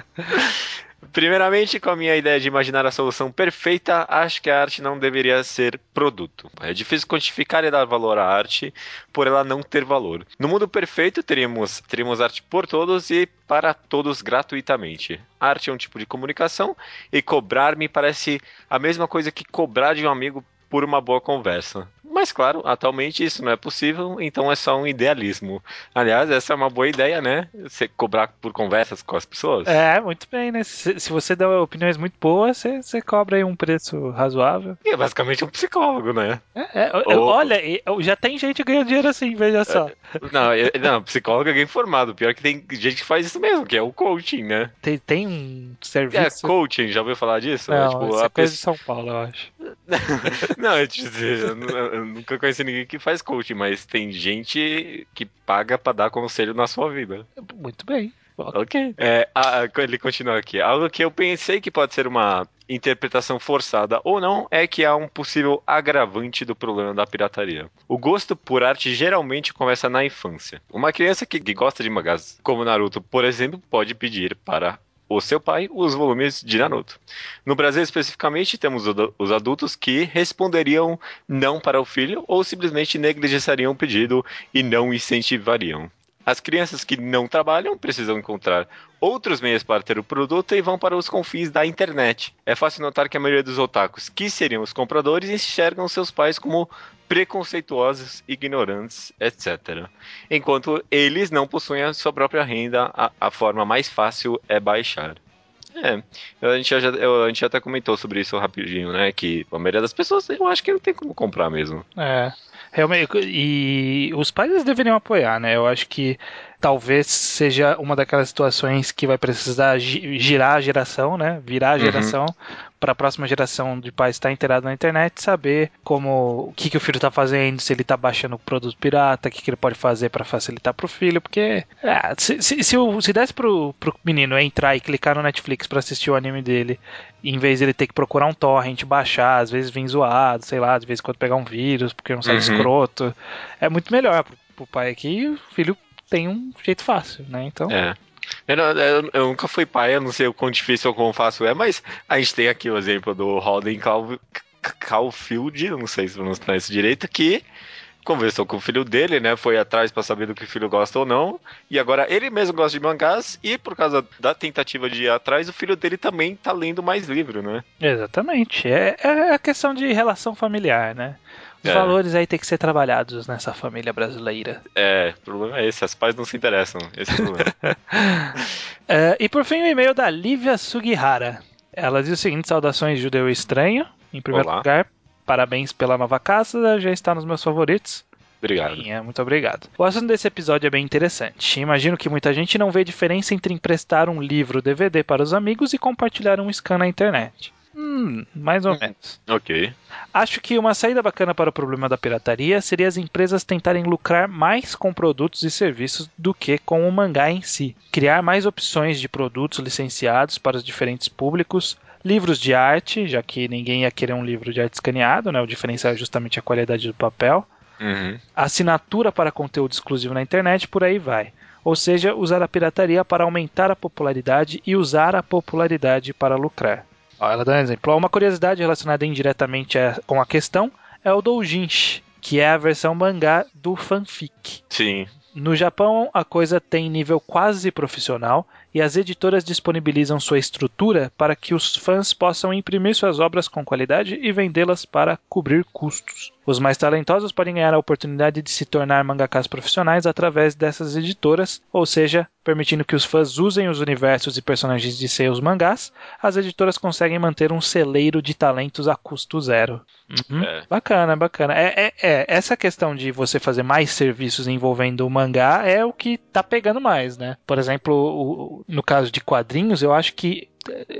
Primeiramente, com a minha ideia de imaginar a solução perfeita, acho que a arte não deveria ser produto. É difícil quantificar e dar valor à arte por ela não ter valor. No mundo perfeito, teríamos, teríamos arte por todos e para todos gratuitamente. arte é um tipo de comunicação e cobrar me parece a mesma coisa que cobrar de um amigo por uma boa conversa. Mas claro, atualmente isso não é possível, então é só um idealismo. Aliás, essa é uma boa ideia, né? Você cobrar por conversas com as pessoas. É, muito bem, né? Se, se você dá opiniões muito boas, você, você cobra aí um preço razoável. E é basicamente um psicólogo, né? É, é, Ou... Olha, já tem gente ganhando dinheiro assim, veja só. Não, não, psicólogo é bem informado. Pior que tem gente que faz isso mesmo, que é o coaching, né? Tem, tem um serviço. É, coaching, já ouviu falar disso? Não, é, tipo, isso é coisa de São Paulo, eu acho. não, eu te dizer, eu, eu nunca conheci ninguém que faz coaching, mas tem gente que paga para dar conselho na sua vida. Muito bem. Ok. É, a, ele continua aqui. Algo que eu pensei que pode ser uma interpretação forçada ou não é que há um possível agravante do problema da pirataria. O gosto por arte geralmente começa na infância. Uma criança que, que gosta de mangás, como Naruto, por exemplo, pode pedir para o seu pai os volumes de Naruto. No Brasil, especificamente, temos os adultos que responderiam não para o filho ou simplesmente negligenciariam o pedido e não incentivariam. As crianças que não trabalham precisam encontrar outros meios para ter o produto e vão para os confins da internet. É fácil notar que a maioria dos otakus, que seriam os compradores, enxergam seus pais como preconceituosos, ignorantes, etc. Enquanto eles não possuem a sua própria renda, a, a forma mais fácil é baixar. É, a gente, já, a gente até comentou sobre isso rapidinho, né? Que a maioria das pessoas eu acho que não tem como comprar mesmo. É. Realmente, e os pais deveriam apoiar, né? Eu acho que talvez seja uma daquelas situações que vai precisar girar a geração, né? Virar a uhum. geração uhum. Para a próxima geração de pais estar inteirado na internet, saber como o que, que o filho está fazendo, se ele está baixando o produto pirata, o que, que ele pode fazer para facilitar para o filho, porque é, se, se, se, se desse pro, pro menino entrar e clicar no Netflix para assistir o anime dele, em vez ele ter que procurar um torrent, baixar, às vezes vir zoado, sei lá, de vez em quando pegar um vírus, porque não sabe uhum. escroto, é muito melhor pro, pro pai aqui, o filho tem um jeito fácil, né? Então. É. Eu, eu, eu, nunca fui pai, eu não sei o quão difícil ou quão fácil é, mas a gente tem aqui o exemplo do Holden Caulfield, não sei se pronunciar isso direito, que conversou com o filho dele, né? Foi atrás para saber do que o filho gosta ou não. E agora ele mesmo gosta de mangás e por causa da tentativa de ir atrás, o filho dele também tá lendo mais livro, né? Exatamente. É, é a questão de relação familiar, né? Os é. valores aí tem que ser trabalhados nessa família brasileira. É, o problema é esse, as pais não se interessam. Esse é o problema. é, e por fim, o e-mail da Lívia Sugihara. Ela diz o seguinte: saudações judeu estranho. Em primeiro Olá. lugar, parabéns pela nova casa, já está nos meus favoritos. Obrigado. Sim, é, muito obrigado. O assunto desse episódio é bem interessante. Imagino que muita gente não vê diferença entre emprestar um livro DVD para os amigos e compartilhar um scan na internet. Hum, mais ou hum. menos. Ok. Acho que uma saída bacana para o problema da pirataria seria as empresas tentarem lucrar mais com produtos e serviços do que com o mangá em si. Criar mais opções de produtos licenciados para os diferentes públicos, livros de arte, já que ninguém ia querer um livro de arte escaneado, né? O diferencial é justamente a qualidade do papel. Uhum. Assinatura para conteúdo exclusivo na internet, por aí vai. Ou seja, usar a pirataria para aumentar a popularidade e usar a popularidade para lucrar. Ó, ela dá um exemplo. Uma curiosidade relacionada indiretamente com a questão é o doujinshi, que é a versão mangá do fanfic. Sim. No Japão, a coisa tem nível quase profissional e as editoras disponibilizam sua estrutura para que os fãs possam imprimir suas obras com qualidade e vendê-las para cobrir custos. Os mais talentosos podem ganhar a oportunidade de se tornar mangakas profissionais através dessas editoras, ou seja, permitindo que os fãs usem os universos e personagens de seus mangás, as editoras conseguem manter um celeiro de talentos a custo zero. Uhum. É. Bacana, bacana. É, é, é, essa questão de você fazer mais serviços envolvendo o mangá é o que tá pegando mais, né? Por exemplo, o, no caso de quadrinhos, eu acho que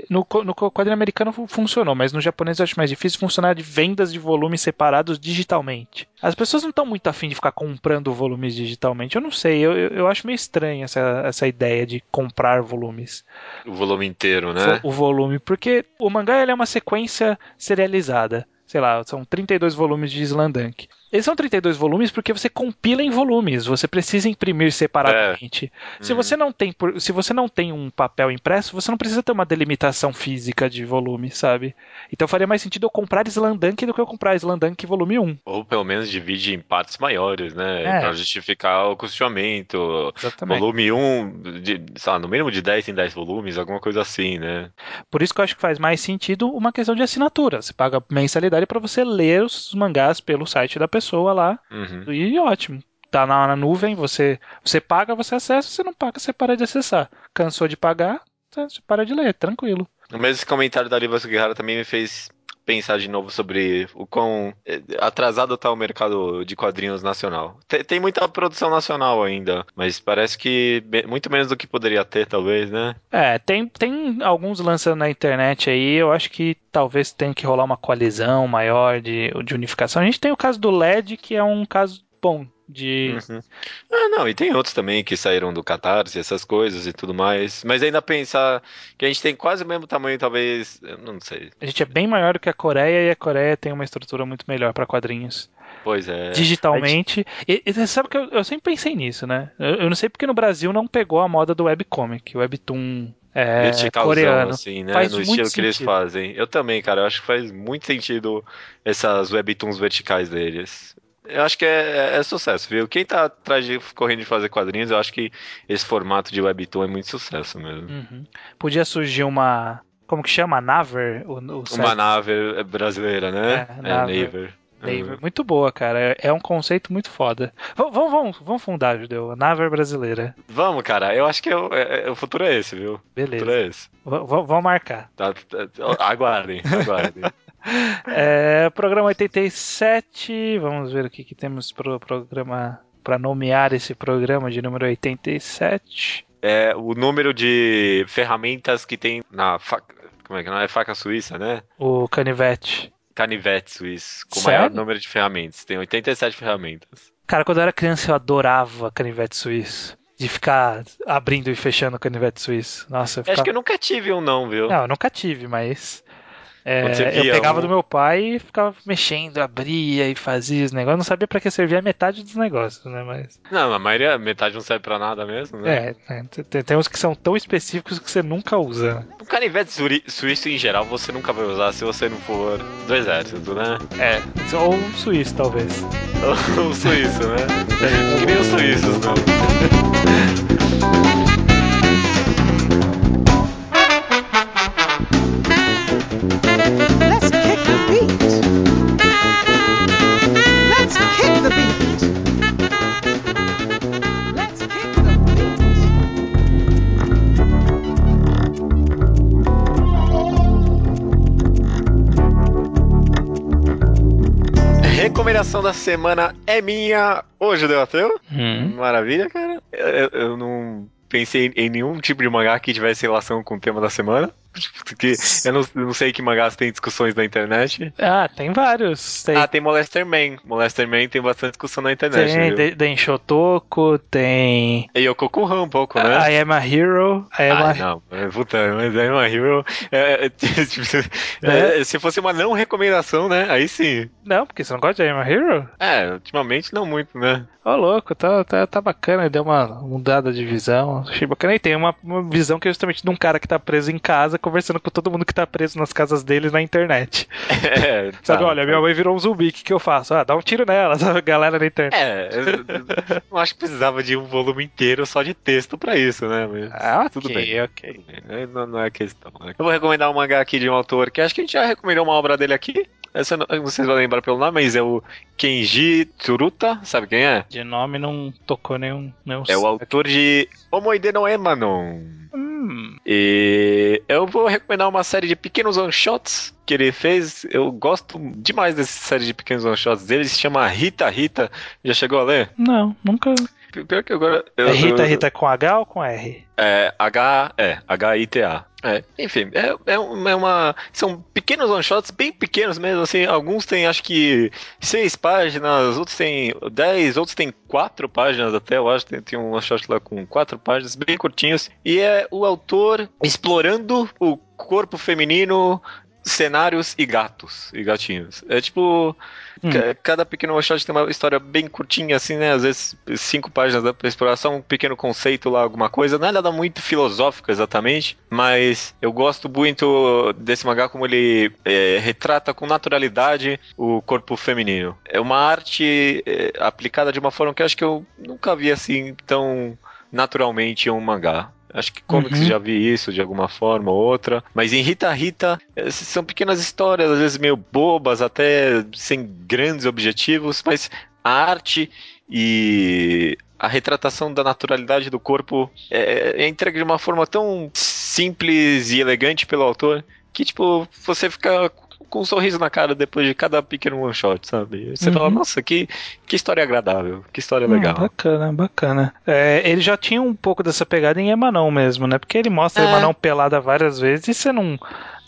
no, no quadrinho americano funcionou, mas no japonês eu acho mais difícil funcionar de vendas de volumes separados digitalmente. As pessoas não estão muito afim de ficar comprando volumes digitalmente. Eu não sei, eu, eu acho meio estranha essa, essa ideia de comprar volumes. O volume inteiro, né? O, o volume, porque o mangá é uma sequência serializada sei lá, são 32 volumes de Slandunk. Eles são 32 volumes porque você compila em volumes, você precisa imprimir separadamente. É. Se, uhum. você não tem, se você não tem um papel impresso, você não precisa ter uma delimitação física de volume, sabe? Então faria mais sentido eu comprar Slandunk do que eu comprar Slandunk volume 1. Ou pelo menos divide em partes maiores, né? É. Pra justificar o custeamento. Exatamente. Volume 1, de, sei lá, no mínimo de 10 em 10 volumes, alguma coisa assim, né? Por isso que eu acho que faz mais sentido uma questão de assinatura. Você paga mensalidade para você ler os mangás pelo site da pessoa lá. Uhum. E ótimo. Tá na, na, nuvem, você, você paga, você acessa, você não paga, você para de acessar. Cansou de pagar, você para de ler, tranquilo. O mesmo comentário da Liva Guerrara também me fez pensar de novo sobre o quão eh, atrasado está o mercado de quadrinhos nacional. Tem, tem, muita produção nacional ainda, mas parece que muito menos do que poderia ter, talvez, né? É, tem, tem alguns lançando na internet aí, eu acho que talvez tenha que rolar uma coalizão maior de, de unificação. A gente tem o caso do LED, que é um caso bom de. Uhum. Ah, não, e tem outros também que saíram do Catarse, essas coisas e tudo mais. Mas ainda pensar que a gente tem quase o mesmo tamanho, talvez. Eu não sei. A gente é bem maior do que a Coreia e a Coreia tem uma estrutura muito melhor para quadrinhos. Pois é. Digitalmente. Gente... E, e, sabe que eu, eu, sempre pensei nisso, né? Eu, eu, não sei porque no Brasil não pegou a moda do webcomic, o webtoon. É, coreano. assim, né? Faz no estilo sentido. que eles fazem. Eu também, cara. Eu acho que faz muito sentido essas webtoons verticais deles. Eu acho que é, é, é, sucesso, viu? Quem tá atrás de correndo de fazer quadrinhos, eu acho que esse formato de webtoon é muito sucesso mesmo. Uhum. Podia surgir uma. Como que chama? Naver? O, o uma Naver brasileira, né? É, Naver. Naver. Uhum. Muito boa, cara. É um conceito muito foda. Vamos, vamos, vamos fundar, Judeu. Naver brasileira. Vamos, cara. Eu acho que é o, é, o futuro é esse, viu? Beleza. O futuro é esse. V vamos marcar. Tá, tá, aguardem, aguardem. É, programa 87, vamos ver o que, que temos para o programa, para nomear esse programa de número 87. É o número de ferramentas que tem na faca, como é que não é faca suíça, né? O canivete. Canivete suíço, com o maior número de ferramentas. Tem 87 ferramentas. Cara, quando eu era criança eu adorava canivete suíço de ficar abrindo e fechando o canivete suíço. Nossa, eu ficava... Acho que eu nunca tive um não, viu? Não, eu nunca tive, mas é, eu pegava um... do meu pai e ficava mexendo, abria e fazia os negócios. Não sabia para que servia metade dos negócios, né? Mas... Não, a maioria, metade não serve para nada mesmo, né? É, é tem, tem, uns que são tão específicos que você nunca usa. O canivete suíço em geral você nunca vai usar se você não for do exército, né? É, ou um suíço talvez. ou um suíço, né? que nem os suíços, não. recomendação da semana é minha. Hoje deu teu? Hum. Maravilha, cara. Eu, eu, não pensei em nenhum tipo de mangá que tivesse relação com o tema da semana. Porque eu não, não sei que mangás tem discussões na internet. Ah, tem vários. Tem... Ah, tem Molester Man. Molester Man tem bastante discussão na internet. Tem, viu? tem Shotoko, tem. Yokokuhan um pouco, né? I Am a Hero. I am Ah, a... não, é, puta, mas I Am a Hero. é, é, tipo, é, se fosse uma não recomendação, né? Aí sim. Não, porque você não gosta de I Am a Hero? É, ultimamente não muito, né? Ô, louco, tá, tá, tá bacana, deu uma mudada de visão. Achei bacana. E tem uma, uma visão que é justamente de um cara que tá preso em casa, conversando com todo mundo que tá preso nas casas dele na internet. É, Sabe, tá, olha, minha mãe virou um zumbi, o que, que eu faço? Ah, dá um tiro nela, sabe? Galera na internet. É, eu, não acho que precisava de um volume inteiro só de texto pra isso, né? Mas Ah, tudo bem. ok. É, Não, não é questão. né? Eu vou recomendar um mangá aqui de um autor que acho que a gente já recomendou uma obra dele aqui. Essa eu não, não sei se vai lembrar pelo nome, mas é o Kenji Tsuruta, sabe quem é? De nome não tocou nenhum. nenhum É o autor de Omoide no Emanon. Hum, E eu vou recomendar uma série de pequenos one-shots que ele fez. Eu gosto demais dessa série de pequenos one-shots dele. Se chama Rita Rita. Já chegou a ler? não, nunca. Pior que agora. eu- É Rita, eu- Rita com H ou com R? É, H, é, H-I-T-A. É, enfim, é, é, é uma. São pequenos one-shots, bem pequenos mesmo, assim. Alguns têm acho que seis páginas, outros têm dez, outros têm quatro páginas até, eu acho. Tem, tem um one-shot lá com quatro páginas, bem curtinhos. E é o autor explorando o corpo feminino, cenários e gatos e gatinhos. É tipo. Hum. ca- Cada pequeno shot tem uma história bem curtinha, assim, né? Às vezes cinco páginas dá pra explorar só um pequeno conceito lá, alguma coisa. Não é nada muito filosófico exatamente, mas eu gosto muito desse mangá como ele é, retrata com naturalidade o corpo feminino. É uma arte é, aplicada de uma forma que eu acho que eu nunca vi assim tão naturalmente em um mangá. Acho que comics Uhum. já vi isso de alguma forma ou outra. Mas em Rita Rita, eh, são pequenas histórias, às vezes meio bobas, até sem grandes objetivos, mas a arte e a retratação da naturalidade do corpo é, é entregue de uma forma tão simples e elegante pelo autor que, tipo, você fica com um sorriso na cara depois de cada pequeno one shot, sabe? Você Uhum. fala, nossa, que, que história agradável, que história Hum, legal. bacana, bacana. É, ele já tinha um pouco dessa pegada em Emanão mesmo, né? Porque ele mostra É. Emanão pelada várias vezes e você não,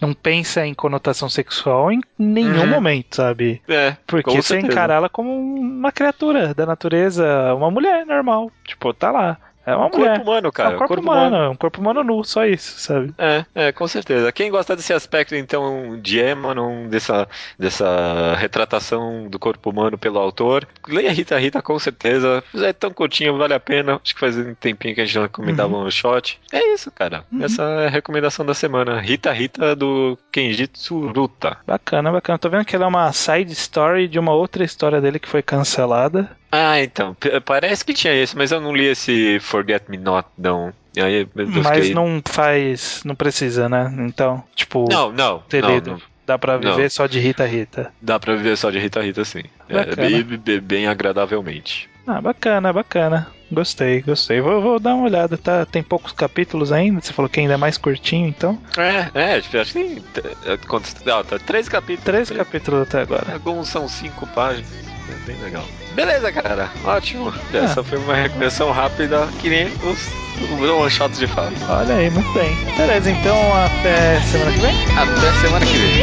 não pensa em conotação sexual em nenhum Uhum. momento, sabe? É, Porque você encara ela como uma criatura da natureza, uma mulher normal. Tipo, tá lá. É uma um mulher. corpo humano, cara. é um corpo, humano, é um corpo humano nu, só isso, sabe? É, é, com certeza. Quem gosta desse aspecto, então, de Emanon, dessa, dessa retratação do corpo humano pelo autor, leia Rita Rita, com certeza. É tão curtinho, vale a pena. Acho que faz um tempinho que a gente já recomendava um shot. É isso, cara. Uhum. Essa é a recomendação da semana. Rita Rita do Kenji Tsuruta. Bacana, bacana. Tô vendo que ela é uma side story de uma outra história dele que foi cancelada. Ah, então. Parece que tinha esse, mas eu não li esse Forget Me Not, não. Aí Mas fiquei- não faz. Não precisa, né? Então, tipo, Não, não. ter não, lido. não. Dá pra viver Não. só de Rita Rita. Dá pra viver só de Rita Rita, sim. É, bem, bem- bem agradavelmente. Ah, bacana, bacana. Gostei, gostei. Vou, vou dar uma olhada, tá? Tem poucos capítulos ainda. Você falou que ainda é mais curtinho, então. É, é, acho que tem. é, Quantos, não, tá, três capítulos. Três capítulos até agora. Alguns são cinco páginas. Bem legal. Beleza, galera. Ótimo. É. Essa foi uma recomendação rápida que nem os one shots de fato. Olha aí, muito bem. Beleza, então até semana que vem. Até semana que vem.